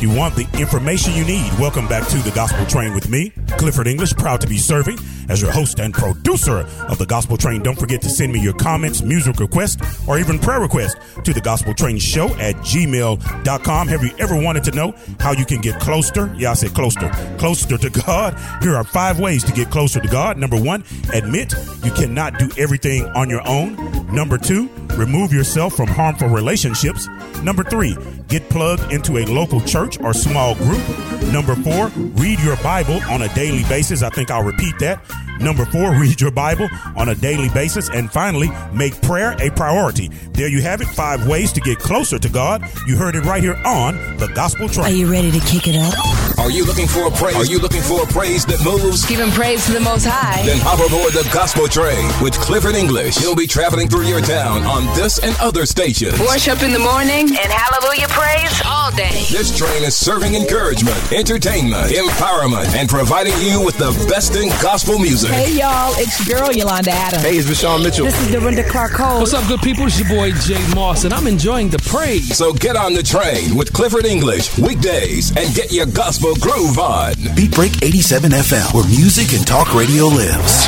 Music you want, the information you need. Welcome back to the Gospel Train with me, Clifford English, proud to be serving as your host and producer of the Gospel Train. Don't forget to send me your comments, music requests, or even prayer requests to the Gospel Train Show at gmail.com. Have you ever wanted to know how you can get closer? Yeah, I said closer, closer to God. Here are five ways to get closer to God. Number one, admit you cannot do everything on your own. Number two, remove yourself from harmful relationships. Number three, get plugged into a local church or small group. Number four, read your Bible on a daily basis. I think I'll repeat that. Number four, read your Bible on a daily basis. And finally, make prayer a priority. There you have it. Five ways to get closer to God. You heard it right here on the Gospel Train. Are you ready to kick it up? Are you looking for a praise? Are you looking for a praise that moves? Giving praise to the Most High. Then hop aboard the Gospel Train with Clifford English. He'll be traveling through your town on this and other stations. Worship in the morning and hallelujah praise all day. This train is serving encouragement, entertainment, empowerment, and providing you with the best in gospel music. Hey y'all, it's your girl Yolanda Adams. Hey, it's VaShawn Mitchell. This is Dorinda Clark Cole. What's up, good people? It's your boy J. Moss, and I'm enjoying the praise. So get on the train with Clifford English weekdays and get your gospel groove on. Beat Break 87 FM, where music and talk radio lives.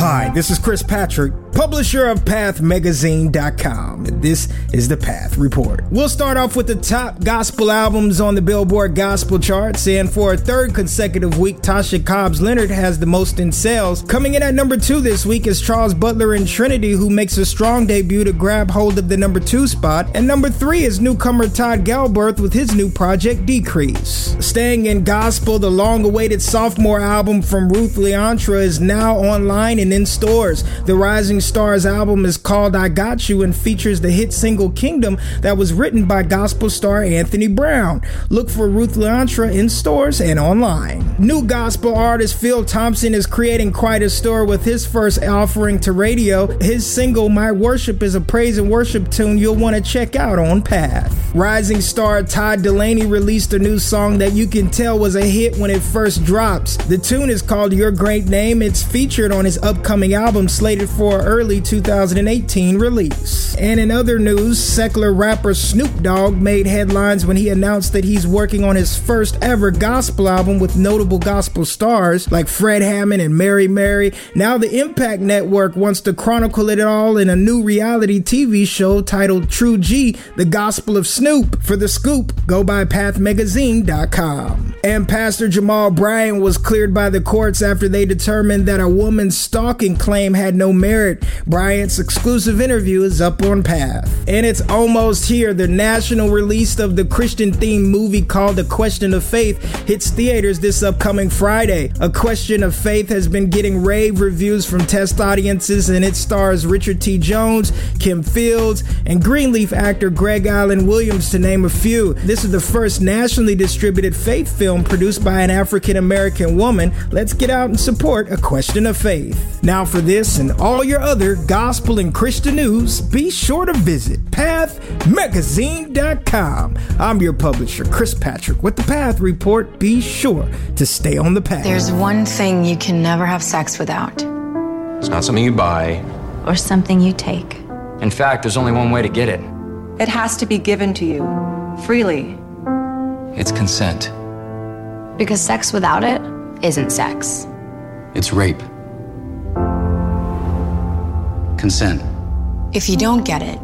Hi, this is Chris Patrick, publisher of PathMagazine.com. and This is the Path Report. We'll start off with the top gospel albums on the Billboard Gospel charts, and for a third consecutive week, Tasha Cobbs Leonard has the most in sales. Coming in at number two this week is Charles Butler and Trinity, who makes a strong debut to grab hold of the number two spot. And number three is newcomer Todd Galberth with his new project Decrease. Staying in gospel, the long awaited sophomore album from Ruth La'Ontra is now online and in stores. The Rising Stars album is called I Got You and features the hit single Kingdom that was written by gospel star Anthony Brown. Look for Ruth La'Ontra in stores and online. New gospel artist Phil Thompson is creating quite a stir with his first offering to radio. His single My Worship is a praise and worship tune you'll want to check out on Path. Rising star Todd Dulaney released a new song that you can tell was a hit when it first drops. The tune is called Your Great Name. It's featured on his upcoming album slated for early 2018 release. And in other news, secular rapper Snoop Dogg made headlines when he announced that he's working on his first ever gospel album with notable gospel stars like Fred Hammond and Mary Mary. Now the Impact Network wants to chronicle it all in a new reality TV show titled True G, The Gospel of Snoop. For the scoop, go by pathmagazine.com. And Pastor Jamal Bryant was cleared by the courts after they determined that a woman's stalking claim had no merit. Bryant's exclusive interview is up on Path. And it's almost here. The national release of the Christian themed movie called A Question of Faith hits theaters this upcoming Friday. A Question of Faith has been getting rave reviews from test audiences and it stars Richard T. Jones, Kim Fields, and Greenleaf actor Greg Alan Williams, to name a few. This is the first nationally distributed faith film produced by an African American woman. Let's get out and support A Question of Faith. Now, for this and all your other gospel and Christian news, be sure to visit pathmagazine.com. I'm your publisher, Chris Patrick, with the Path Report. Be sure to stay on the path. There's one thing you can never have sex without. It's not something you buy. Or something you take. In fact, there's only one way to get it It has to be given to you freely. it's consent. Because sex without it isn't sex. It's rape. Consent. If you don't get it,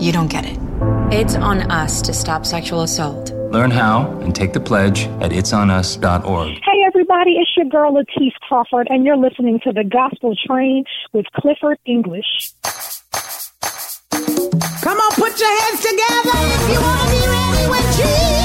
you don't get it. It's on us to stop sexual assault. Learn how and take the pledge at itsonus.org. Hey, everybody, it's your girl Latisse Crawford, and you're listening to the Gospel Train with Clifford English. Come on, put your hands together if you want to be ready when Jesus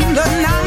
in the night.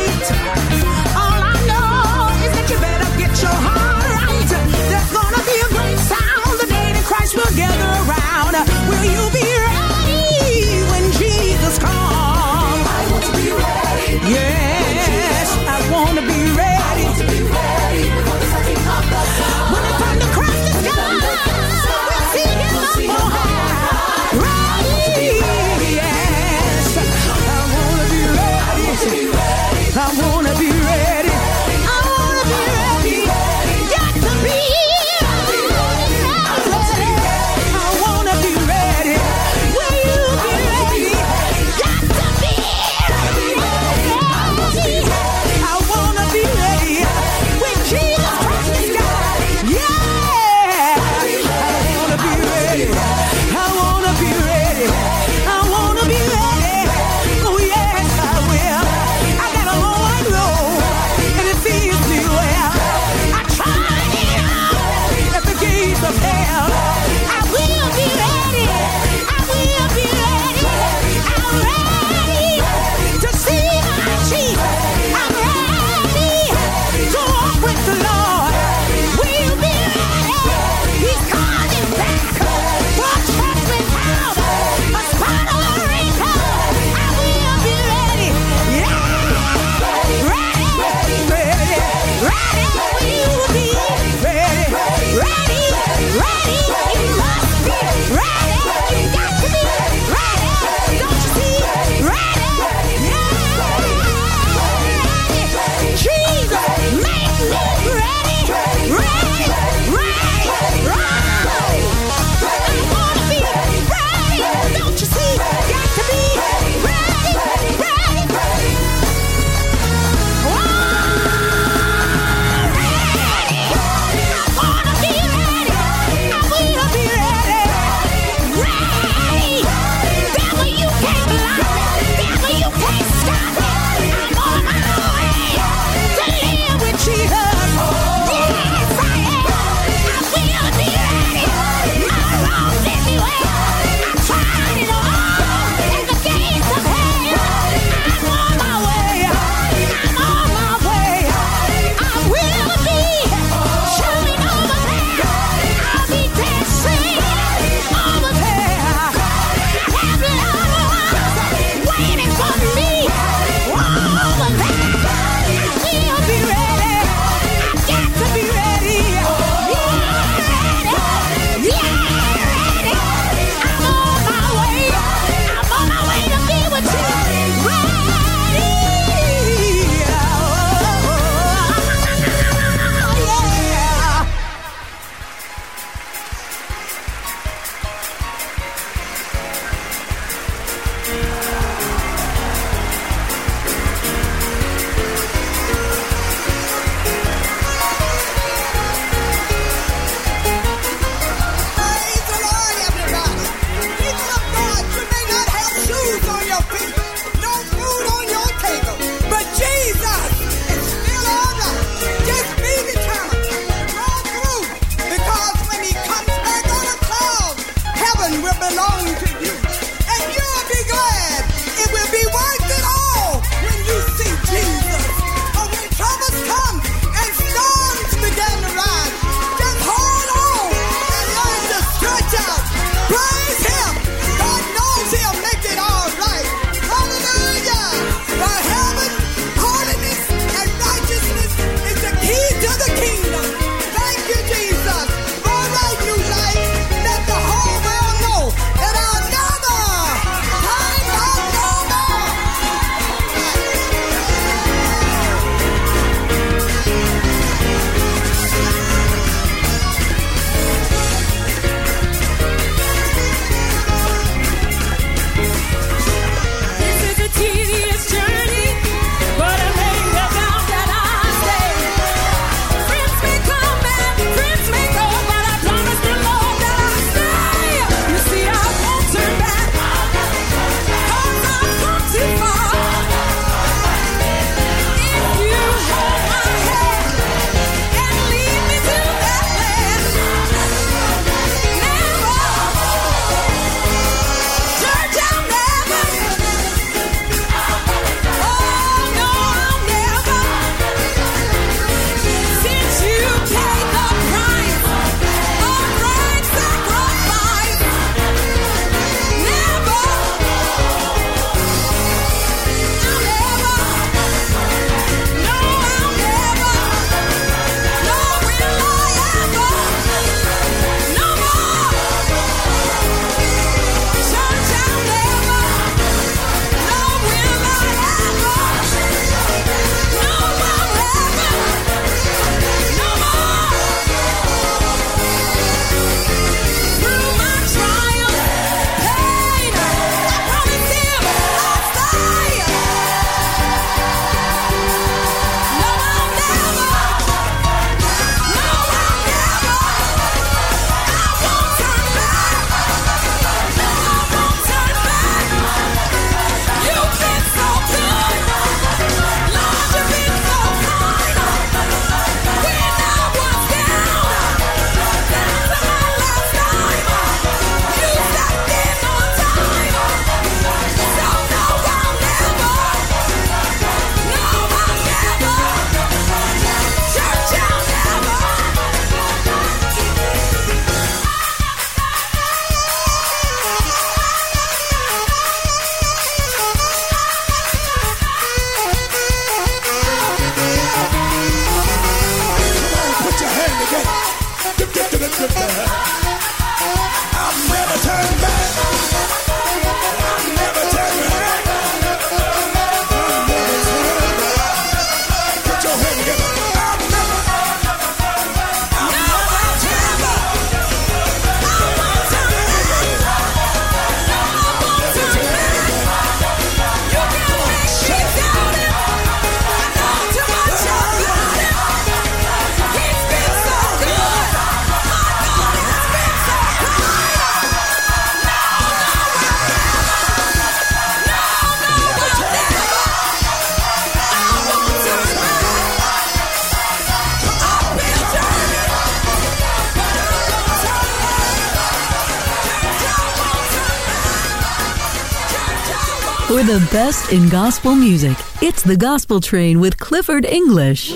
The best in gospel music. It's the Gospel Train with Clifford English.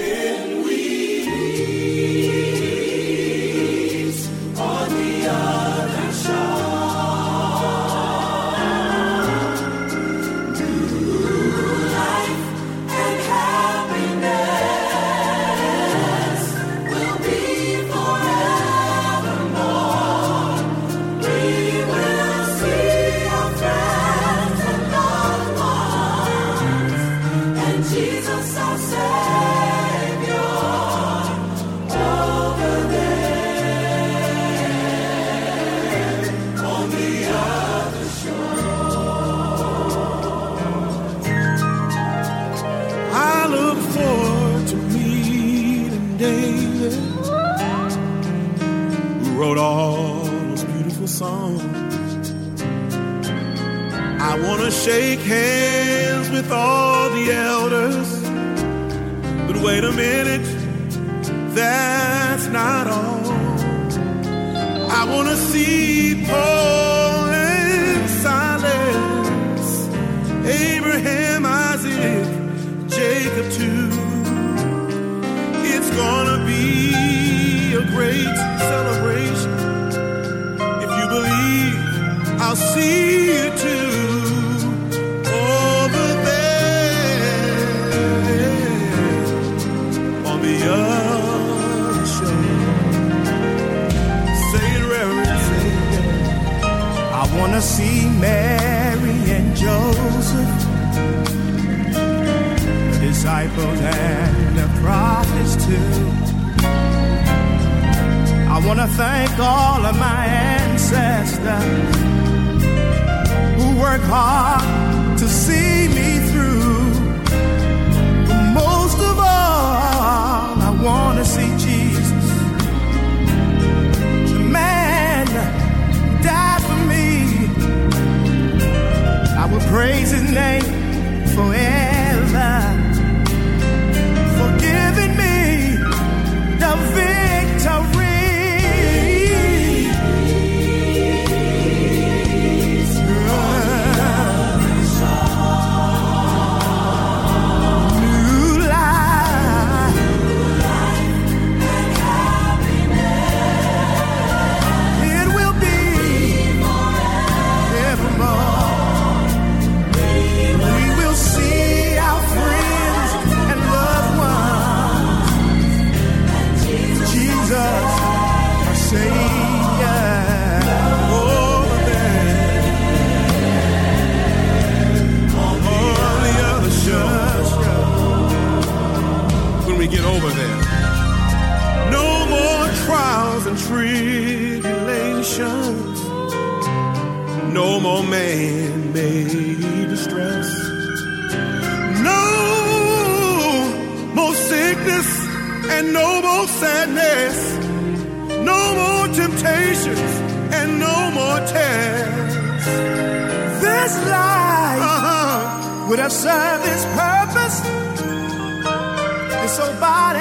see Jesus. The man died for me. I will praise his name forever. tribulation, no more man made distress, no more sickness and no more sadness, no more temptations and no more tests. This life uh-huh. would have served its purpose, and so by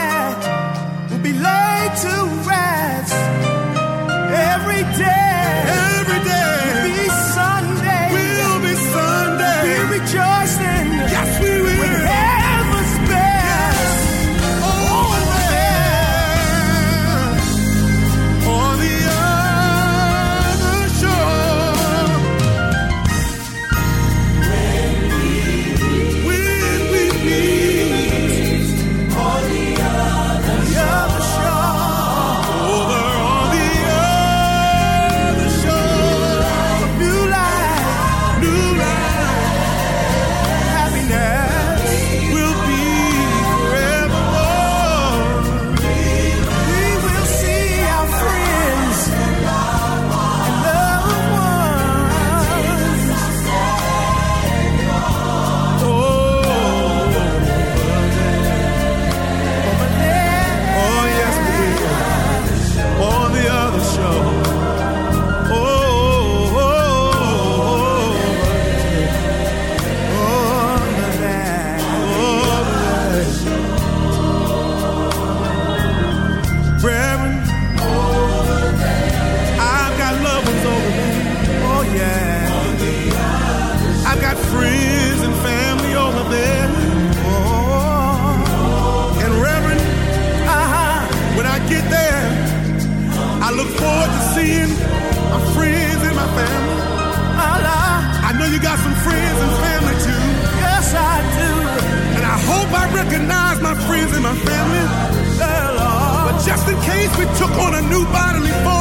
took on a new bodily form.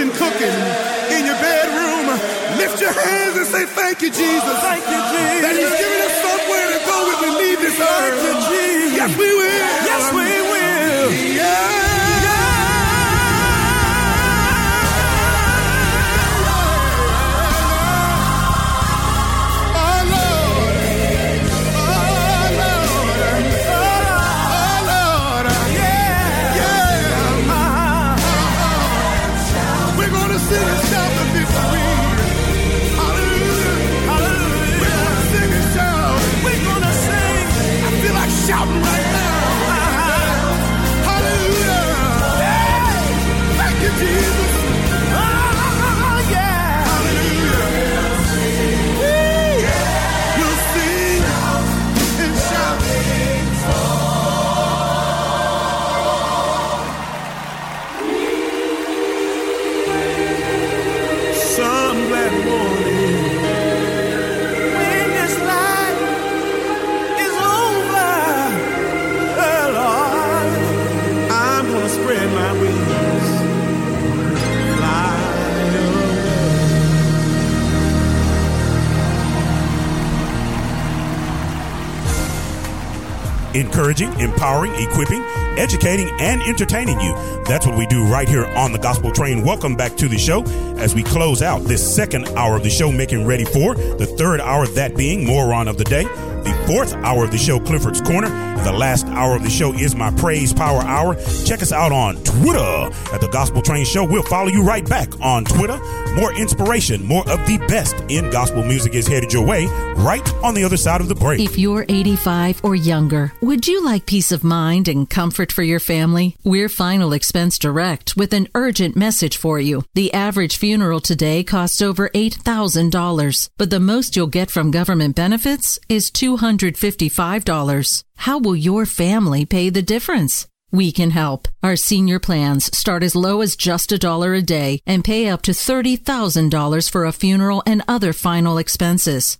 Kitchen cooking, in your bedroom, lift your hands and say, Thank you, Jesus. Thank you, Jesus. Encouraging, empowering, equipping, educating, and entertaining you. That's what we do right here on the Gospel Train. Welcome back to the show as we close out this second hour of the show, making ready for the third hour, that being Moron of the Day. The fourth hour of the show, Clifford's Corner. And the last hour of the show is my Praise Power Hour. Check us out on Twitter at the Gospel Train Show. We'll follow you right back on Twitter. More inspiration, more of the best in gospel music is headed your way right on the other side of the break. If you're 85 or younger, would you like peace of mind and comfort for your family? We're Final Expense Direct with an urgent message for you. The average funeral today costs over $8,000, but the most you'll get from government benefits is $255. How will your family pay the difference? We can help. Our senior plans start as low as just a dollar a day and pay up to $30,000 for a funeral and other final expenses.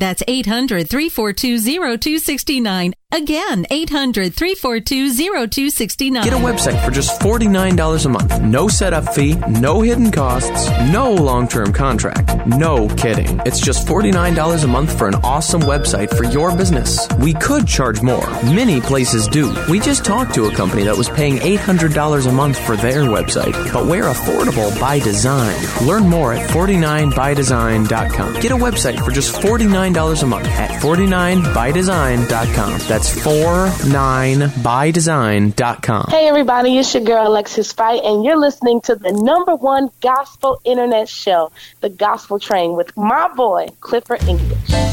That's 800 342 0269. Again, 800 342 0269. Get a website for just $49 a month. No setup fee, no hidden costs, no long term contract. No kidding. It's just $49 a month for an awesome website for your business. We could charge more. Many places do. We just talked to a company that was paying $800 a month for their website, but we're affordable by design. Learn more at 49bydesign.com. Get a website for just $49 a month at 49bydesign.com. That's 49bydesign.com. Hey everybody, it's your girl Alexis Spight, and you're listening to the number one gospel internet show, The Gospel Train, with my boy Clifford English.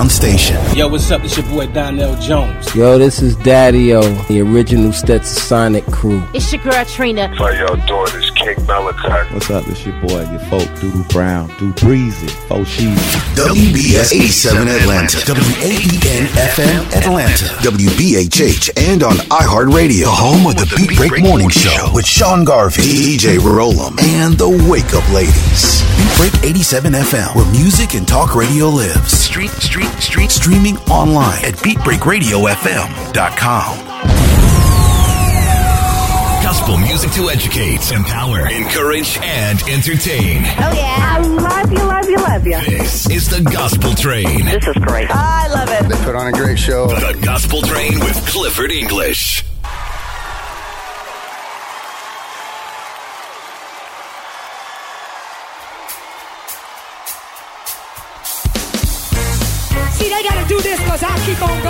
Underground station. Yo, what's up? It's your boy Donell Jones. Yo, this is Daddy O, the original Stetsasonic crew. It's your girl Trina. How y'all doing? It's King Malachi. What's up? This your boy, your folk, Doodoo Brown, Do Breezy, Fo Cheese. WBS 87 Atlanta, WAEN FM Atlanta, WBHH, and on iHeartRadio, The home of the Beat Break Morning Show with Sean Garvey, DJ Rollum, and the Wake Up Ladies. Beat Break 87 FM, where music and talk radio lives. Street, street, street, streaming online at BeatBreakRadioFM.com. Gospel music to educate, empower, encourage, and entertain. Oh yeah. I love you, love you, love you. This is the Gospel Train. This is great. I love it. They put on a great show. The Gospel Train with Clifford English. See, they gotta do this because I keep on going.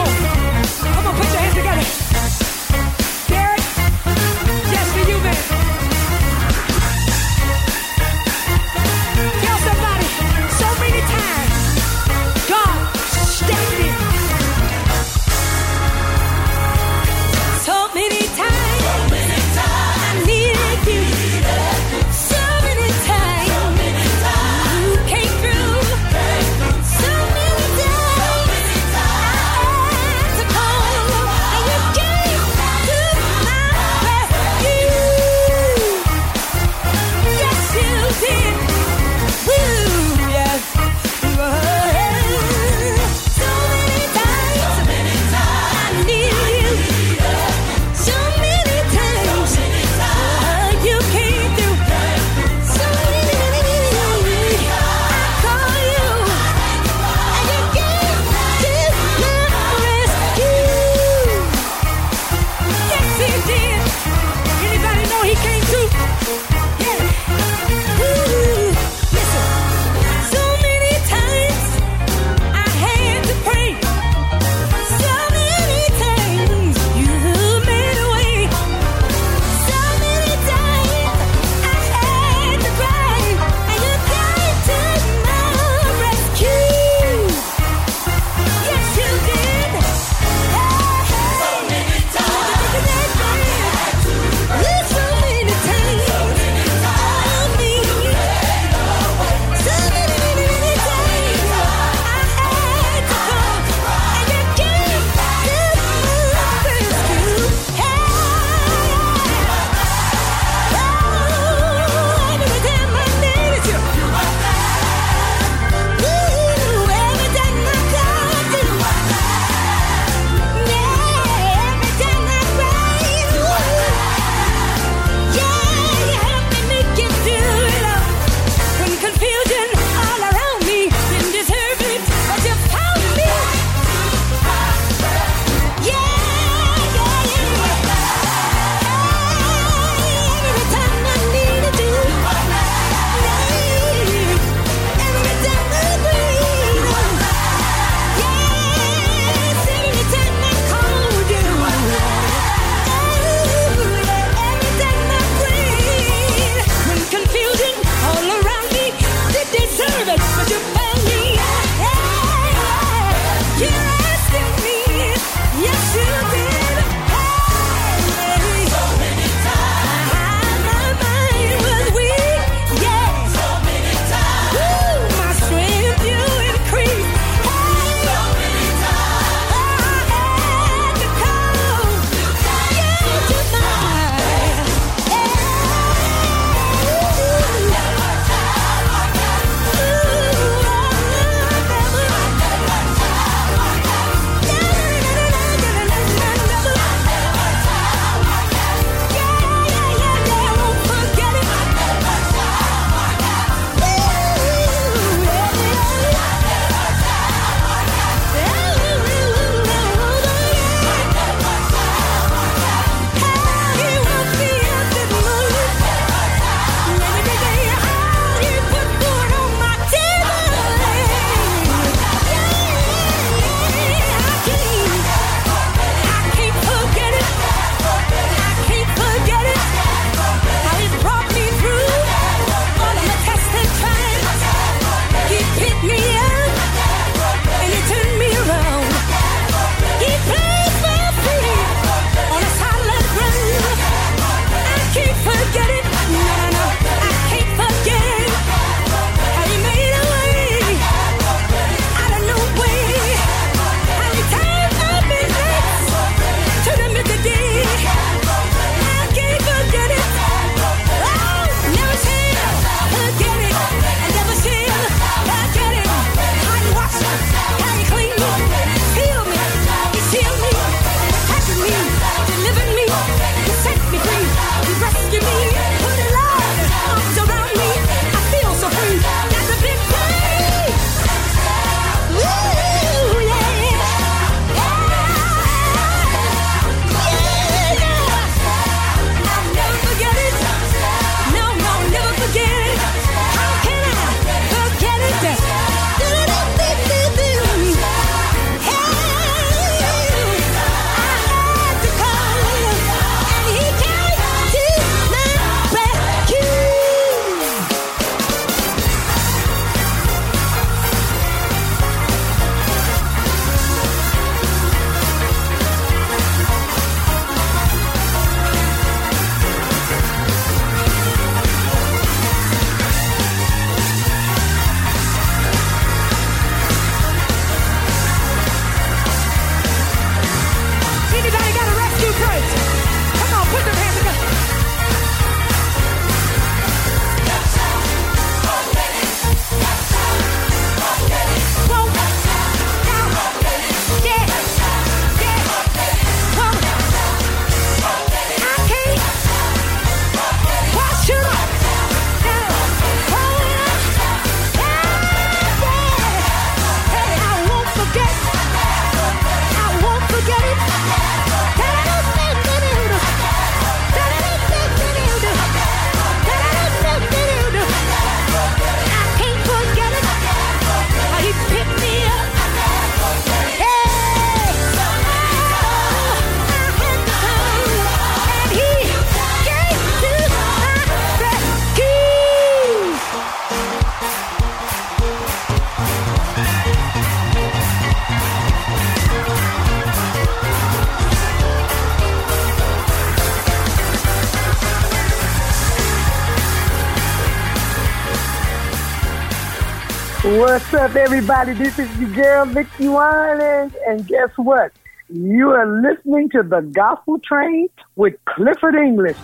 up, everybody? This is your girl, Vickie Winans. And guess what? You are listening to the Gospel Train with Clifford English.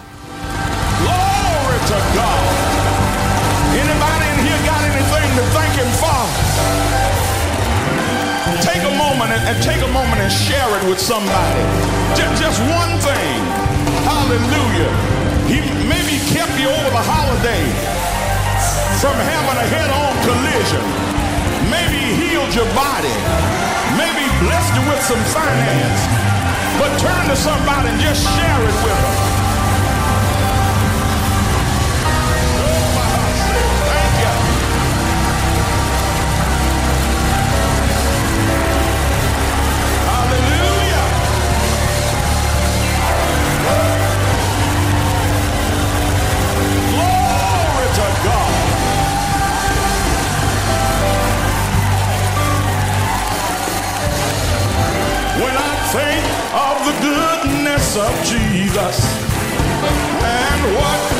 Glory to God. Anybody in here got anything to thank Him for? Take a moment and, and take a moment and share it with somebody. Just, just one thing. Hallelujah. He maybe kept you over the holiday from having a head-on collision maybe healed your body, maybe blessed you with some finance, but turn to somebody and just share it with them. of Jesus. And what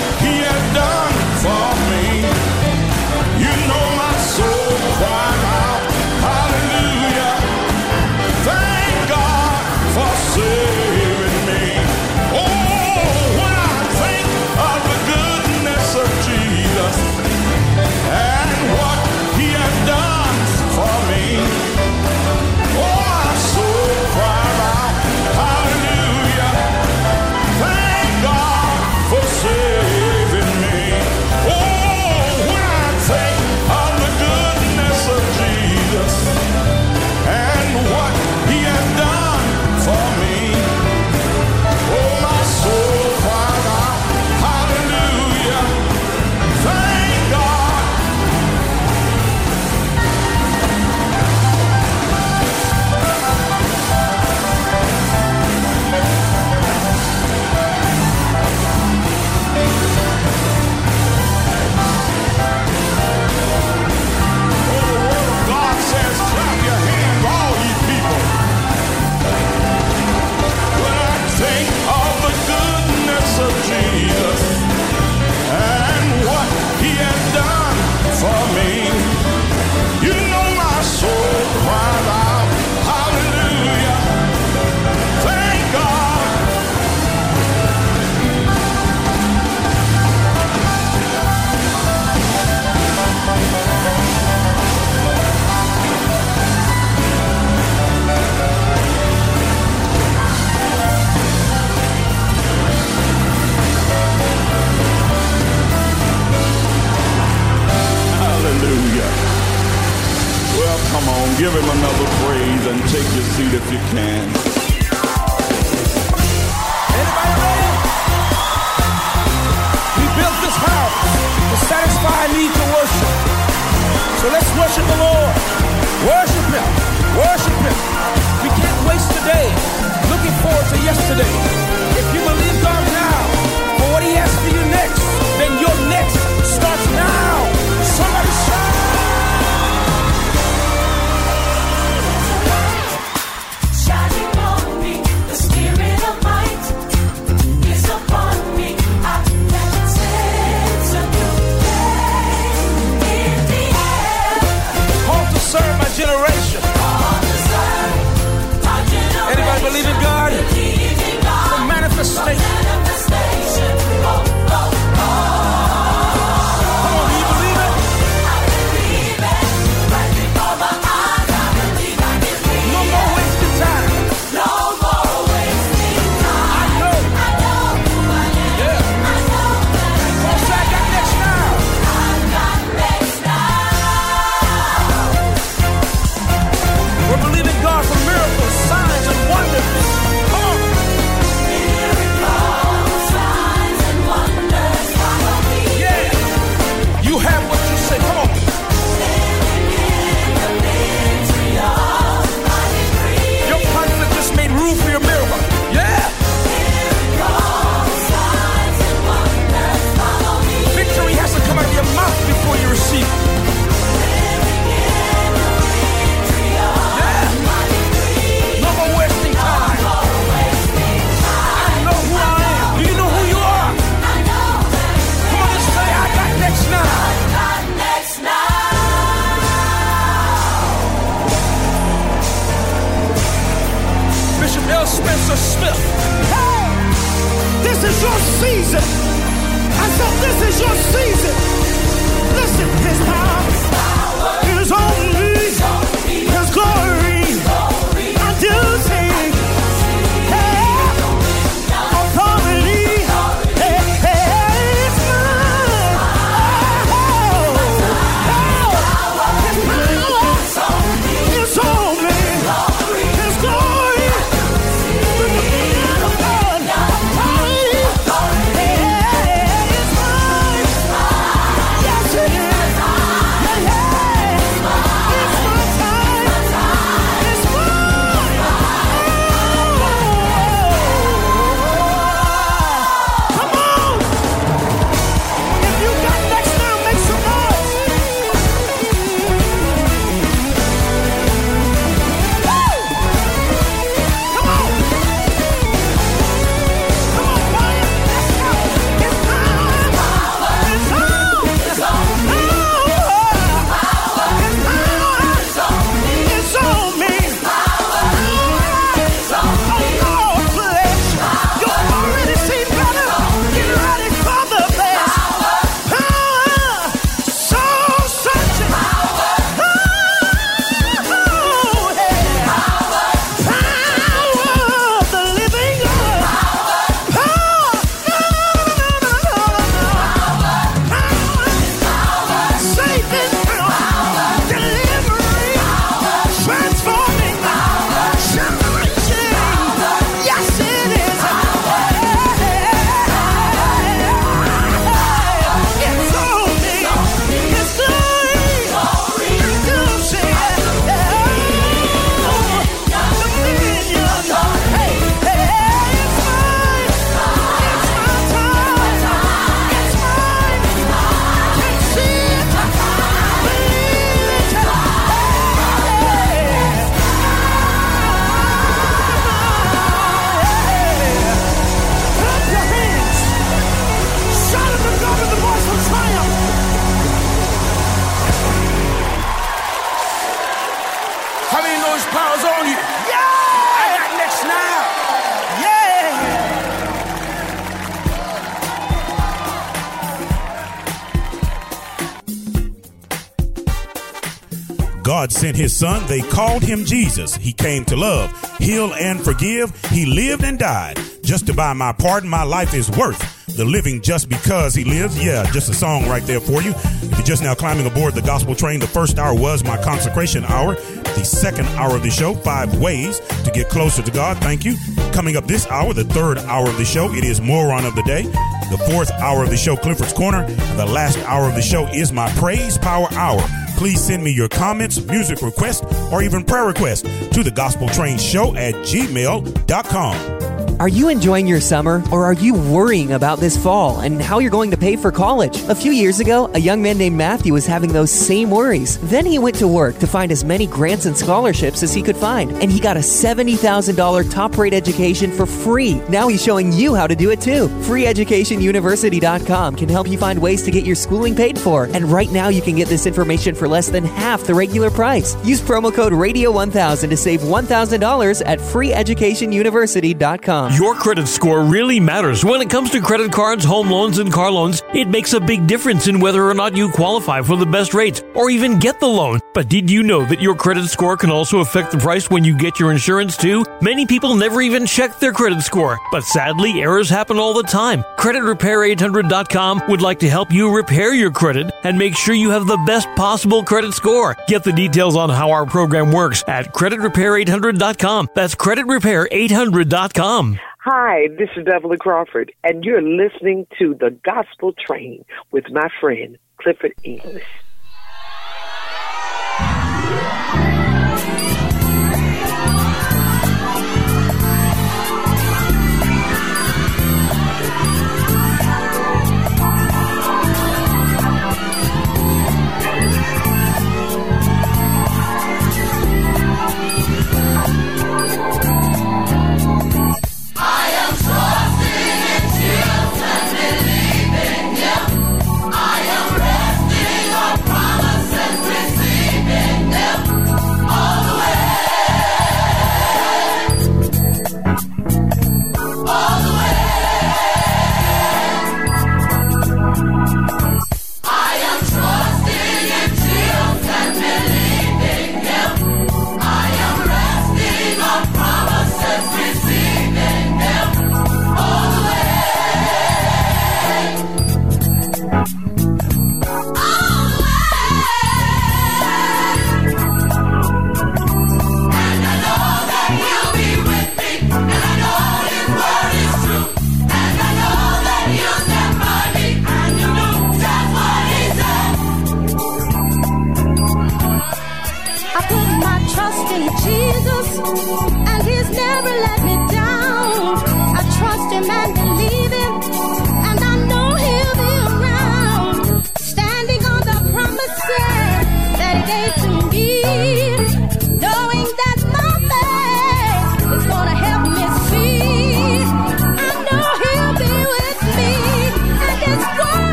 son. They called him Jesus. He came to love, heal, and forgive. He lived and died just to buy my pardon. My life is worth the living just because he lives. Yeah, just a song right there for you. If you're just now climbing aboard the gospel train, the first hour was my consecration hour. The second hour of the show, five ways to get closer to God. Thank you. Coming up this hour, the third hour of the show, it is moron of the day. The fourth hour of the show, Clifford's Corner. The last hour of the show is my praise power hour. Please send me your comments, music requests, or even prayer requests to the gospel train show at gmail.com. Are you enjoying your summer or are you worrying about this fall and how you're going to pay for college? A few years ago, a young man named Matthew was having those same worries. Then he went to work to find as many grants and scholarships as he could find, and he got a $70,000 top rate education for free. Now he's showing you how to do it too. FreeEducationUniversity.com can help you find ways to get your schooling paid for, and right now you can get this information for less than half the regular price. Use promo code RADIO1000 to save $1,000 at FreeEducationUniversity.com. Uh-huh. Your credit score really matters when it comes to credit cards, home loans, and car loans. It makes a big difference in whether or not you qualify for the best rates or even get the loan. But did you know that your credit score can also affect the price when you get your insurance too? Many people never even check their credit score, but sadly, errors happen all the time. CreditRepair800.com would like to help you repair your credit and make sure you have the best possible credit score. Get the details on how our program works at CreditRepair800.com. That's CreditRepair800.com. Hi, this is Beverly Crawford, and you're listening to The Gospel Train with my friend Clifford English.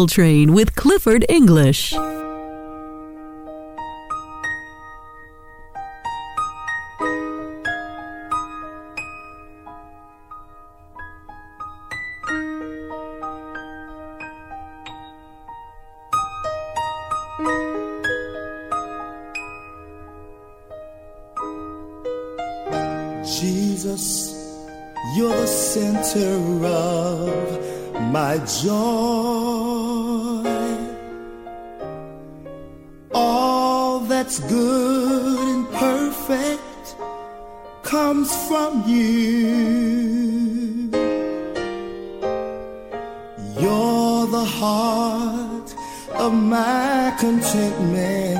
Jungle Train with Clifford English. Jesus, you're the center of my joy. that's good and perfect comes from you. You're the heart of my contentment,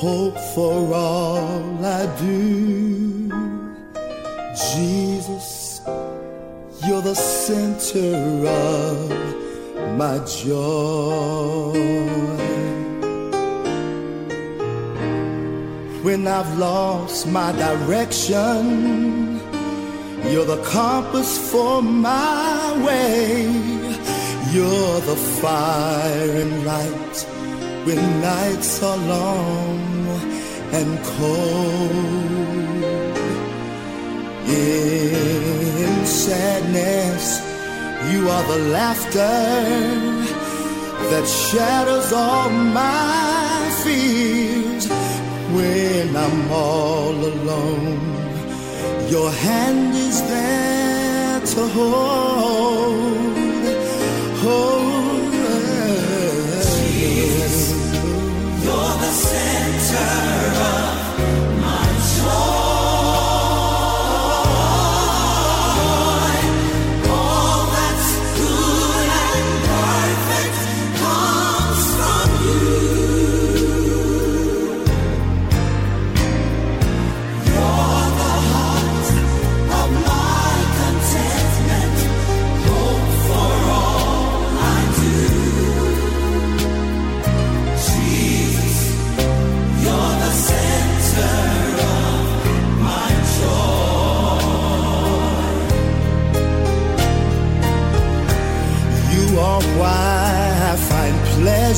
hope for all I do. Jesus, you're the center of my joy. when I've lost my direction. You're the compass for my way. You're the fire and light when nights are long and cold. In sadness, you are the laughter that shatters all my fears when I'm all alone, your hand is there to hold. Hold. Jesus, You're the center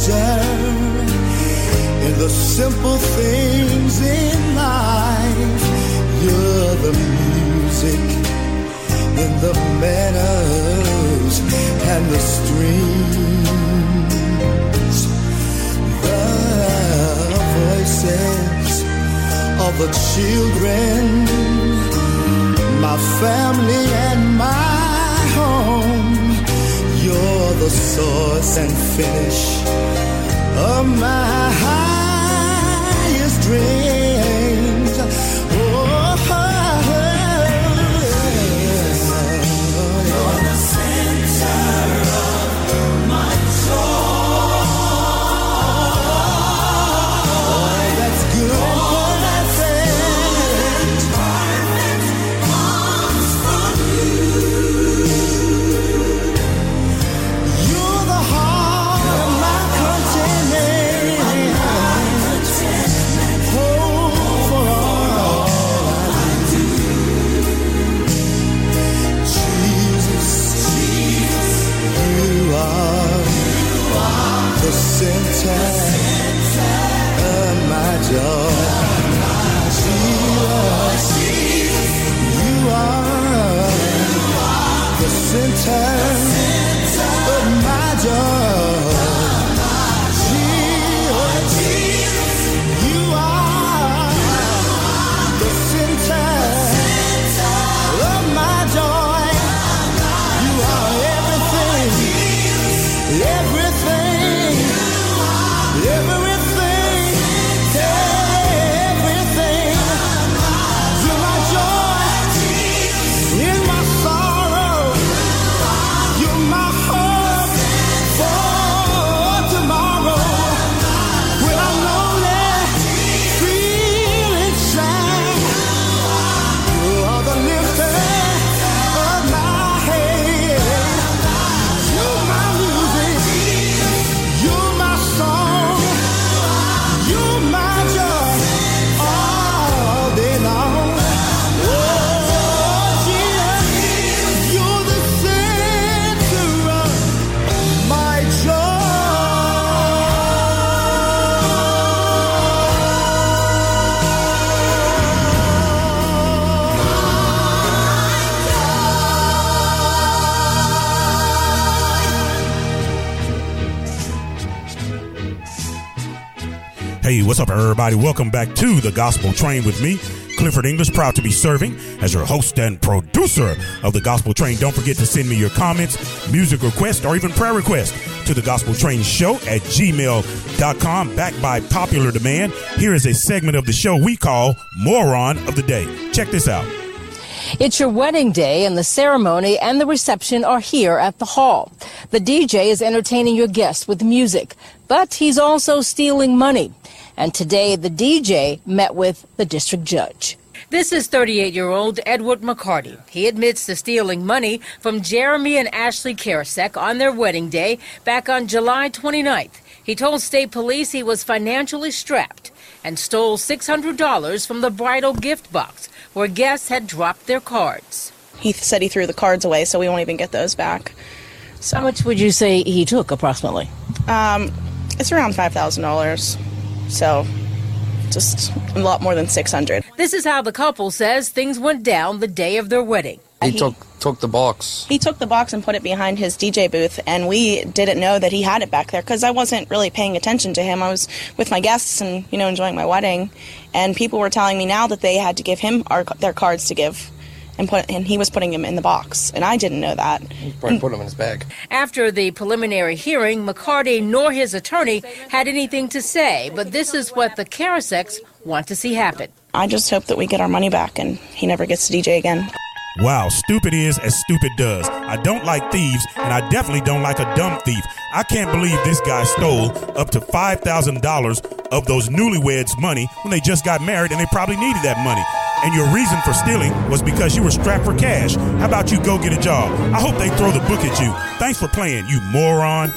pleasure in the simple things in life. You're the music in the meadows and the streams. The voices of the children, my family and my home. You're the source and finish of my highest dreams. Center everybody? Welcome back to the Gospel Train with me, Clifford English. Proud to be serving as your host and producer of the Gospel Train. Don't forget to send me your comments, music requests, or even prayer requests to the Gospel Train Show at gmail.com. Backed by popular demand, here is a segment of the show we call Moron of the Day. Check this out. It's your wedding day, and the ceremony and the reception are here at the hall. The DJ is entertaining your guests with music, but he's also stealing money. And today, the DJ met with the district judge. This is 38 year old Edward McCarty. He admits to stealing money from Jeremy and Ashley Karasek on their wedding day back on July 29th. He told state police he was financially strapped and stole $600 from the bridal gift box where guests had dropped their cards. He said he threw the cards away, so we won't even get those back. How much would you say he took approximately? Um, it's around five thousand dollars, so just a lot more than six hundred. This is how the couple says things went down the day of their wedding. He took took the box. He took the box and put it behind his DJ booth, and we didn't know that he had it back there because I wasn't really paying attention to him. I was with my guests and you know enjoying my wedding, and people were telling me now that they had to give him our, their cards to give, and put and he was putting him in the box, and I didn't know that. He probably put them in his bag. After the preliminary hearing, McCarty nor his attorney had anything to say, but this is what the Karaseks want to see happen. I just hope that we get our money back and he never gets to DJ again. Wow, stupid is as stupid does. I don't like thieves, and I definitely don't like a dumb thief. I can't believe this guy stole up to $5,000 of those newlyweds' money when they just got married and they probably needed that money. And your reason for stealing was because you were strapped for cash. How about you go get a job? I hope they throw the book at you. Thanks for playing, you moron.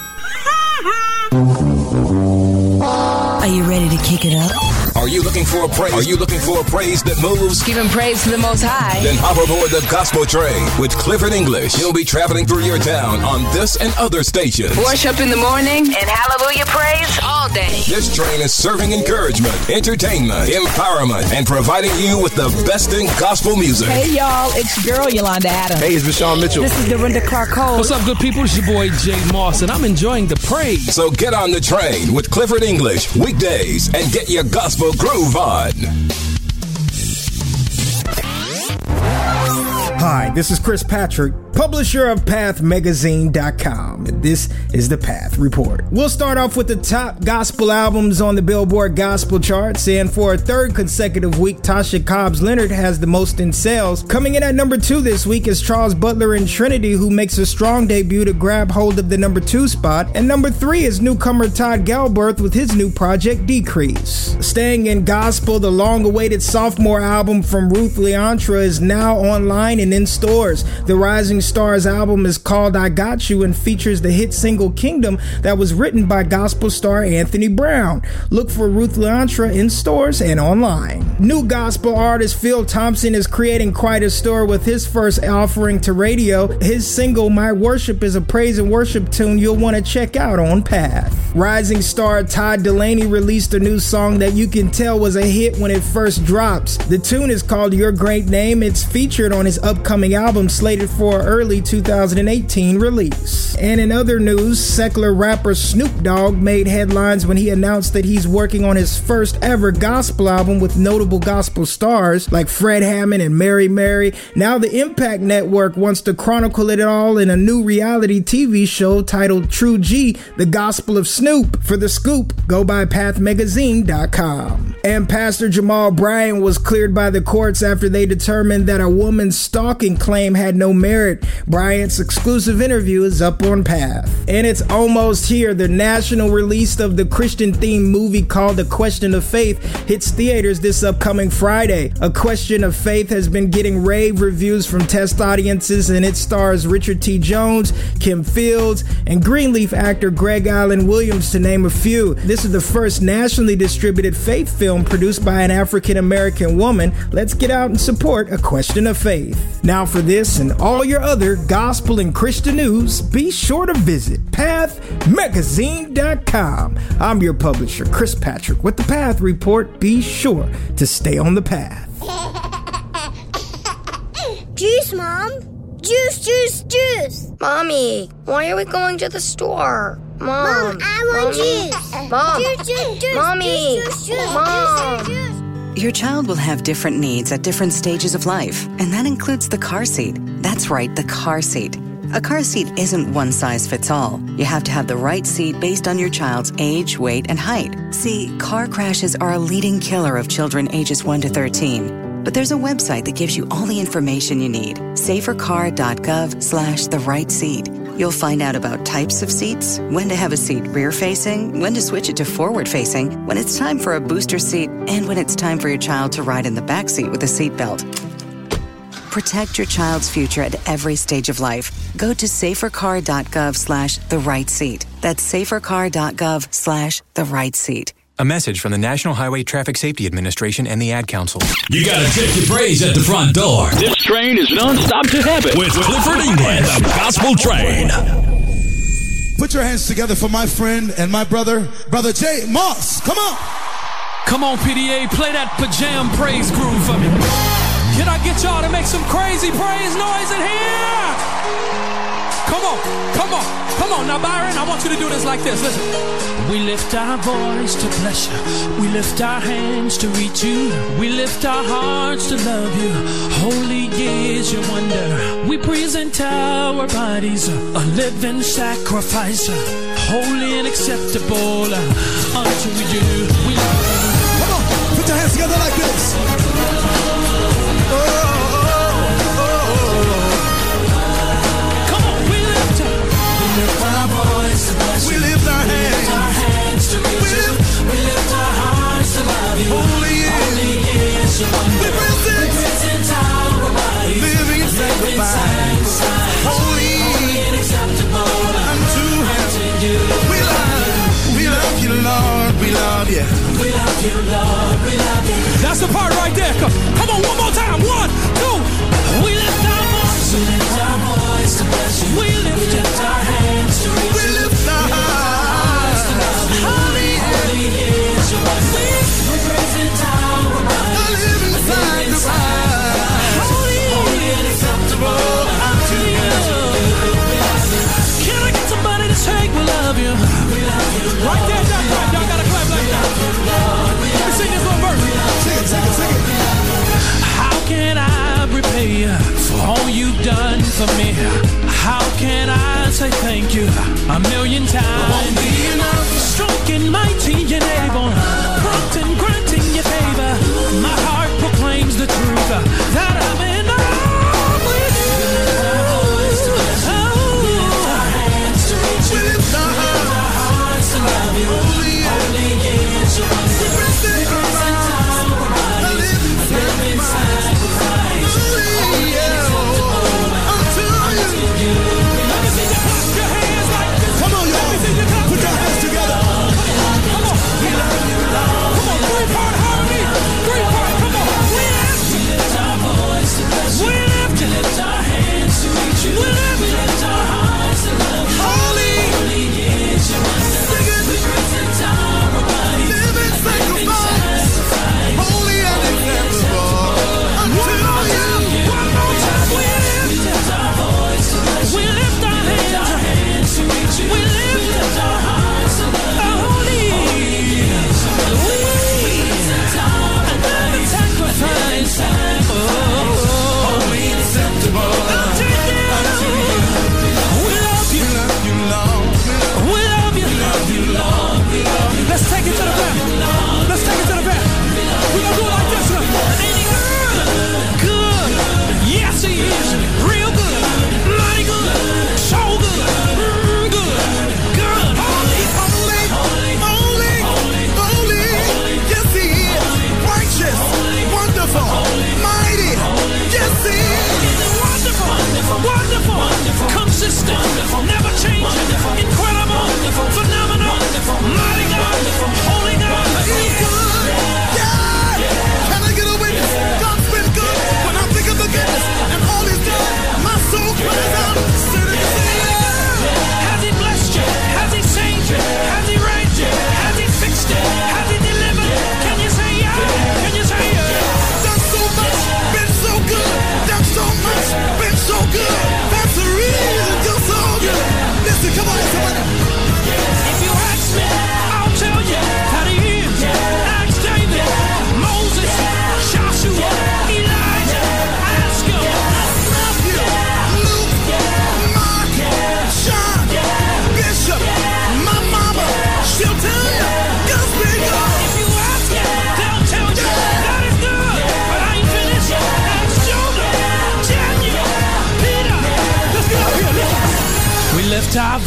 Are you ready to kick it up? Are you looking for a praise? Are you looking for a praise that moves? Giving praise to the Most High. Then hop aboard the Gospel Train with Clifford English. He'll be traveling through your town on this and other stations. Worship up in the morning and hallelujah praise all day. This train is serving encouragement, entertainment, empowerment, and providing you with the best in gospel music. Hey y'all, it's your girl Yolanda Adams. Hey, it's Michelle Mitchell. This is Dorinda Clark Cole. What's up, good people? It's your boy J. Moss, and I'm enjoying the praise. So get on the train with Clifford English weekdays and get your gospel groove on. Hi, this is Chris Patrick, publisher of PathMagazine.com. And this is the Path Report. We'll start off with the top gospel albums on the Billboard Gospel charts. And for a third consecutive week, Tasha Cobbs Leonard has the most in sales. Coming in at number two this week is Charles Butler and Trinity, who makes a strong debut to grab hold of the number two spot. And number three is newcomer Todd Galberth with his new project, Decrease. Staying in gospel, the long awaited sophomore album from Ruth La'Ontra is now online and in stores. The Rising Stars album is called I Got You and features the hit single Kingdom that was written by gospel star Anthony Brown. Look for Ruth La'Ontra in stores and online. New gospel artist Phil Thompson is creating quite a stir with his first offering to radio. His single My Worship is a praise and worship tune you'll want to check out on Path. Rising star Todd Dulaney released a new song that you can tell was a hit when it first drops. The tune is called Your Great Name. It's featured on his upcoming album slated for early 2018 release. And in other news, secular rapper Snoop Dogg made headlines when he announced that he's working on his first ever gospel album with notable gospel stars like Fred Hammond and Mary Mary. Now the Impact Network wants to chronicle it all in a new reality TV show titled True G, The Gospel of Snoop. For the scoop, go by pathmagazine.com. And Pastor Jamal Bryant was cleared by the courts after they determined that a woman's stalking claim had no merit. Bryant's exclusive interview is up on Path. And it's almost here. The national release of the Christian themed movie called A Question of Faith hits theaters this upcoming Friday. A Question of Faith has been getting rave reviews from test audiences and it stars Richard T. Jones, Kim Fields, and Greenleaf actor Greg Alan Williams, to name a few. This is the first nationally distributed faith film produced by an African American woman. Let's get out and support A Question of Faith. Now, for this and all your other gospel and Christian news, be sure to visit PathMagazine.com. I'm your publisher, Chris Patrick, with the Path Report. Be sure to stay on the path. Juice, Mom. Juice, juice, juice. Mommy, why are we going to the store? Mom, Mom, I want Mommy. juice. Mom, Juice, juice, juice. Mommy, Juice, juice, juice. Mom. Juice, juice. Your child will have different needs at different stages of life, and that includes the car seat. That's right, the car seat. A car seat isn't one size fits all. You have to have the right seat based on your child's age, weight, and height. See, car crashes are a leading killer of children ages 1 to 13. But there's a website that gives you all the information you need. Safercar.gov slash the right seat. You'll find out about types of seats, when to have a seat rear facing, when to switch it to forward facing, when it's time for a booster seat, and when it's time for your child to ride in the back seat with a seatbelt. Protect your child's future at every stage of life. Go to safercar.gov slash the right seat. That's safercar.gov slash the right seat. A message from the National Highway Traffic Safety Administration and the Ad Council. You gotta check your praise at the front door. This train is non-stop to heaven with Clifford English, the Gospel Train. Put your hands together for my friend and my brother, Brother J. Moss. Come on. Come on, PDA, play that pajam praise groove for me. Can I get y'all to make some crazy praise noise in here? Come on, come on, come on. Now, Byron, I want you to do this like this. Listen. We lift our voice to bless you. We lift our hands to reach you. We lift our hearts to love you. Holy is your wonder. We present our bodies a living sacrifice, holy and acceptable unto you. We Come on, put your hands together like this. Living sacrifice. Holy. unto you. We love, we love you, Lord. We love you. We love you, Lord. We love you. That's the part right there. Come, come on, one more time. One, two. We lift our voice. We lift our voice to bless you. We lift, we lift our hands to reach We can I repay you for all you've done for me? How can I say thank you a million times? Strong and mighty and able, prompt and granting your favor. My heart proclaims the truth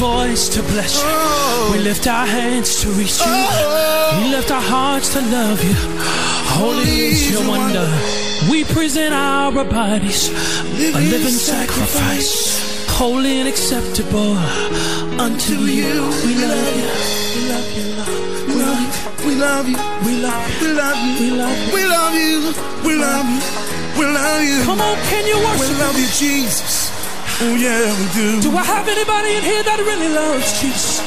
voice to bless you. We lift our hands to reach you. We lift our hearts to love you. Holy is your wonder. We present our bodies a living sacrifice, holy and acceptable unto you. We love you. We love you. We love you. We love you. We love you. We love you. We love you. We love you. We love you. We love you. Come on, can you We love you, Jesus. Oh yeah, we do. Do I have anybody in here that really loves Jesus?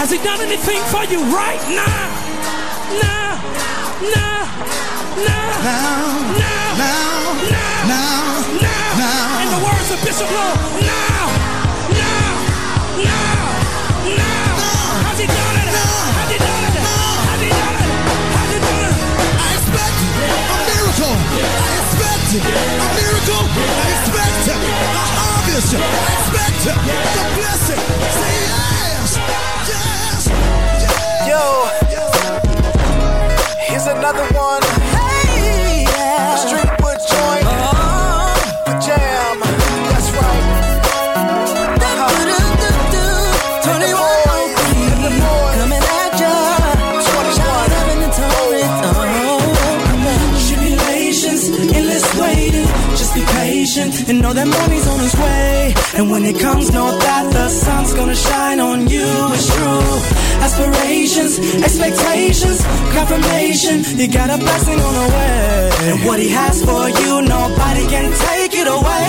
Has he done anything for you right now? Now, now, now, Now, now, now, now, now, now. In the words of Bishop Lowe, now, now, now, now. Has he done it? Has he done it? Has he done it? Has he done it? I expect a miracle. I expect a miracle. I expect expect the blessing. Say yes, yes. Yo, here's another one. And know that money's on its way. And when it comes, know that the sun's gonna shine on you. It's true. Aspirations, expectations, confirmation. You got a blessing on the way. And what he has for you, nobody can take it away.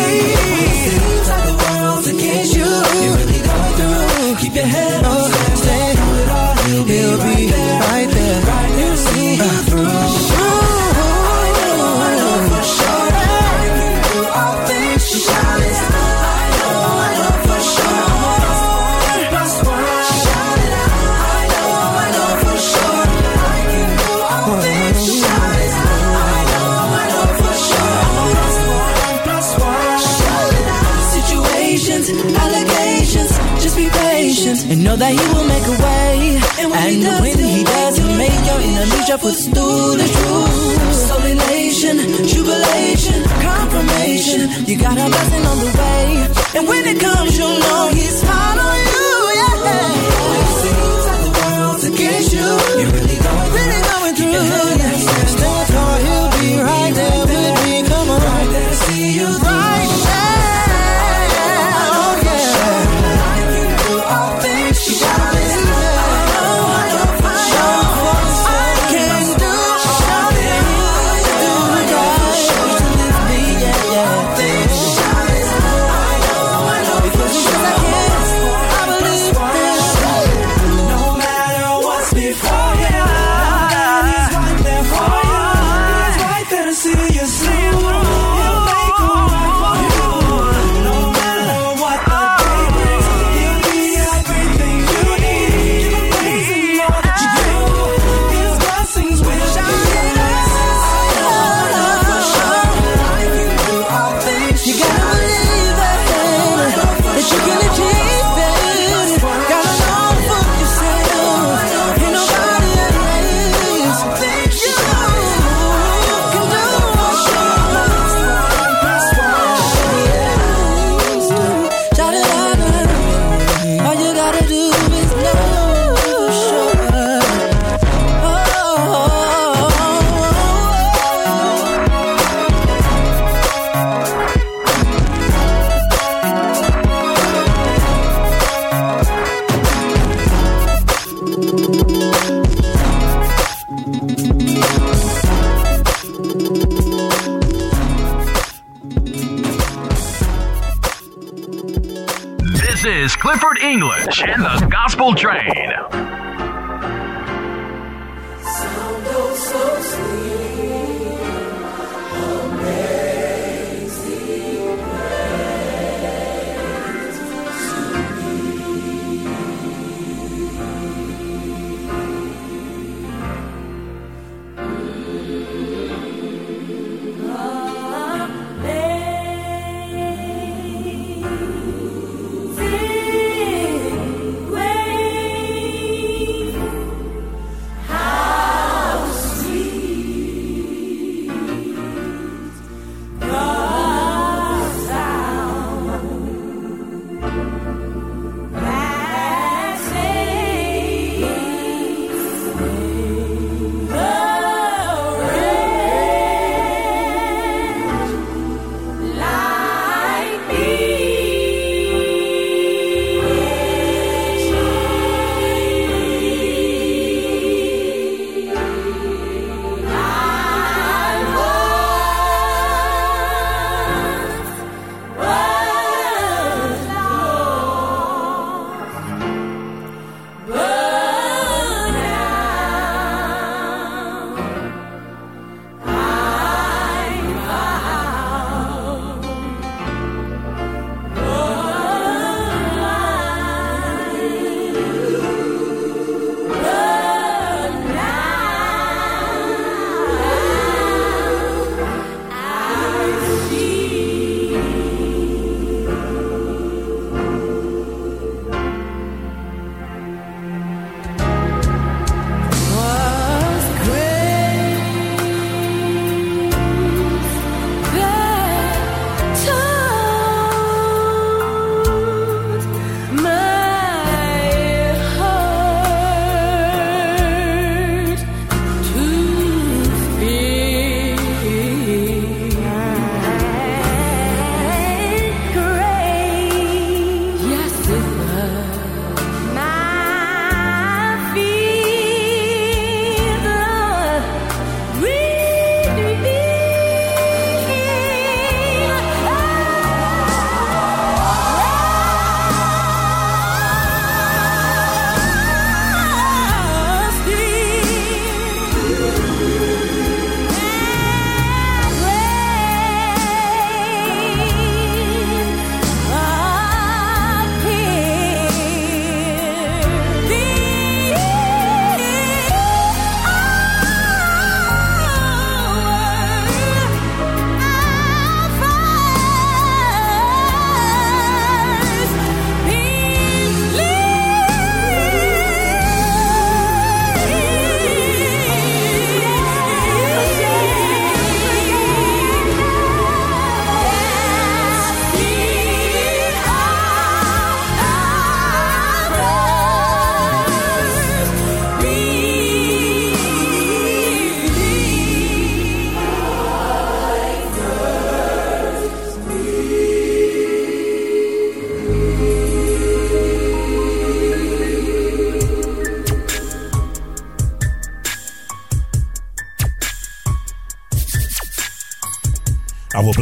Seems like the world's against you. You're really going through. Keep your head up, stay through it all. He'll be right there, right there, see you through. And know that he will make a way. And when, he, does, he'll make your enemies your footstool. It's true. Solid nation, jubilation, confirmation. You got a blessing on the way. And when it comes, you'll know he's on you. Yeah. Seems like the world's against you. You're really going through. Really going through. Yeah. Stand tall, he'll be right there with me. Come on. Right there see you. Right English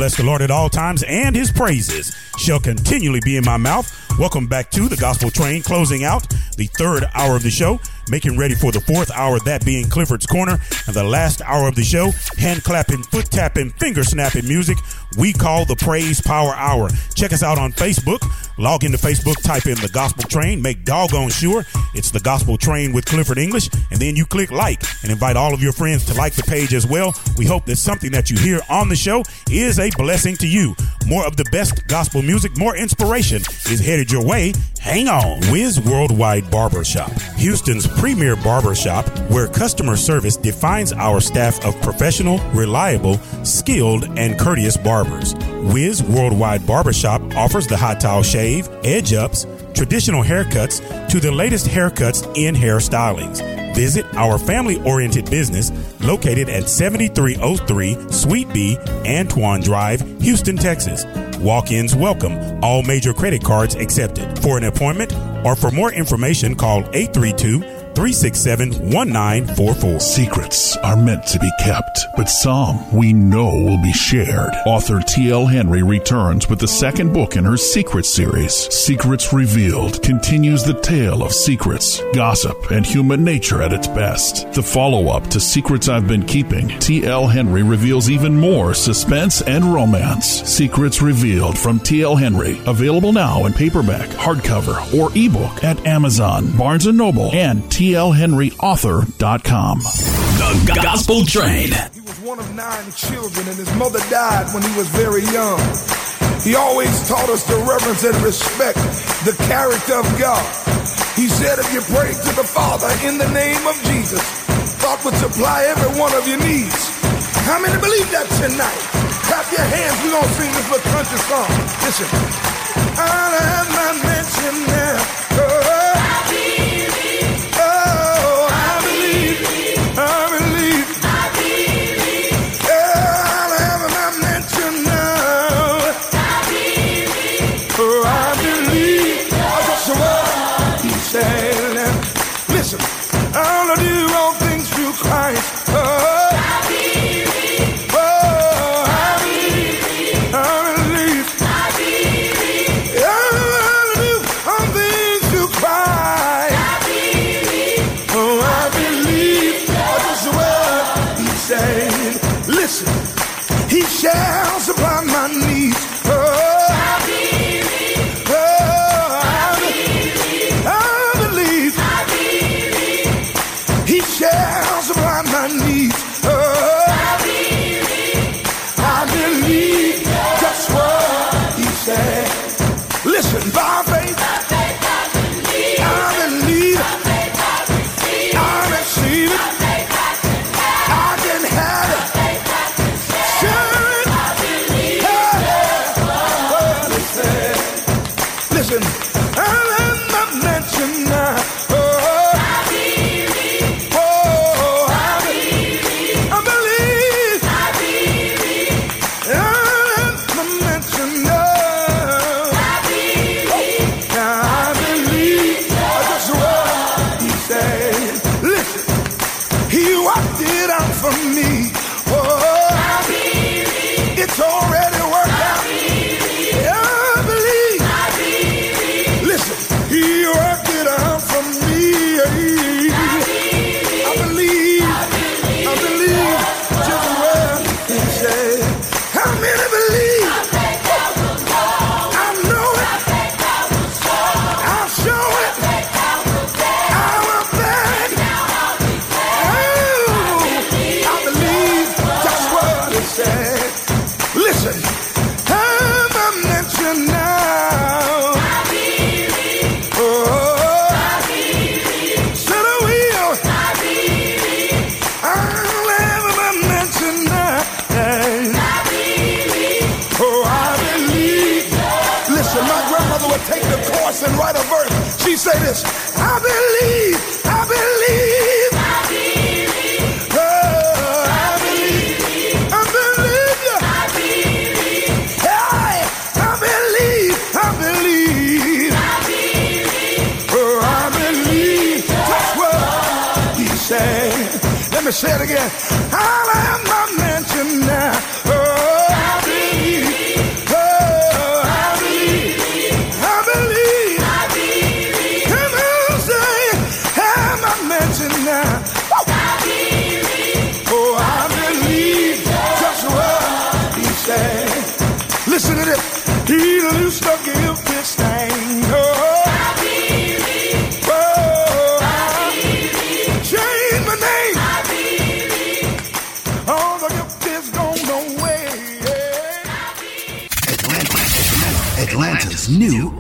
bless the Lord at all times, and his praises shall continually be in my mouth. Welcome back to the Gospel Train, closing out the third hour of the show, making ready for the fourth hour, that being Clifford's Corner, and the last hour of the show, hand clapping, foot tapping, finger snapping music. We call the Praise Power Hour. Check us out on Facebook. Log into Facebook, type in the Gospel Train, make doggone sure it's the Gospel Train with Clifford English, and then you click like and invite all of your friends to like the page as well. We hope that something that you hear on the show is a blessing to you. More of the best gospel music, more inspiration is headed your way. Hang on. Wiz Worldwide Barbershop, Houston's premier barbershop where customer service defines our staff of professional, reliable, skilled, and courteous barbers. Wiz Worldwide Barbershop offers the hot towel shave, edge ups, traditional haircuts to the latest haircuts in hairstylings. Visit our family oriented business located at 7303 Suite B Antoine Drive, Houston, Texas. Walk ins welcome, all major credit cards accepted. For an appointment or for more information, call 832 367 1944. Secrets are meant to be kept, but some we know will be shared. Author T.L. Henry returns with the second book in her Secret series. Secrets Revealed continues the tale of secrets, gossip, and human nature at its best. The follow up to Secrets I've Been Keeping, T.L. Henry reveals even more suspense and romance. Secrets Revealed from T.L. Henry, available now in paperback, hardcover, or ebook at Amazon, Barnes & Noble, and tlhenryauthor.com. The Gospel Train. He was one of nine children, and his mother died when he was very young. He always taught us to reverence and respect the character of God. He said, if you pray to the Father in the name of Jesus, God would supply every one of your needs. How many believe that tonight? Clap your hands. We're going to sing this little country song. Listen. I'll have my mansion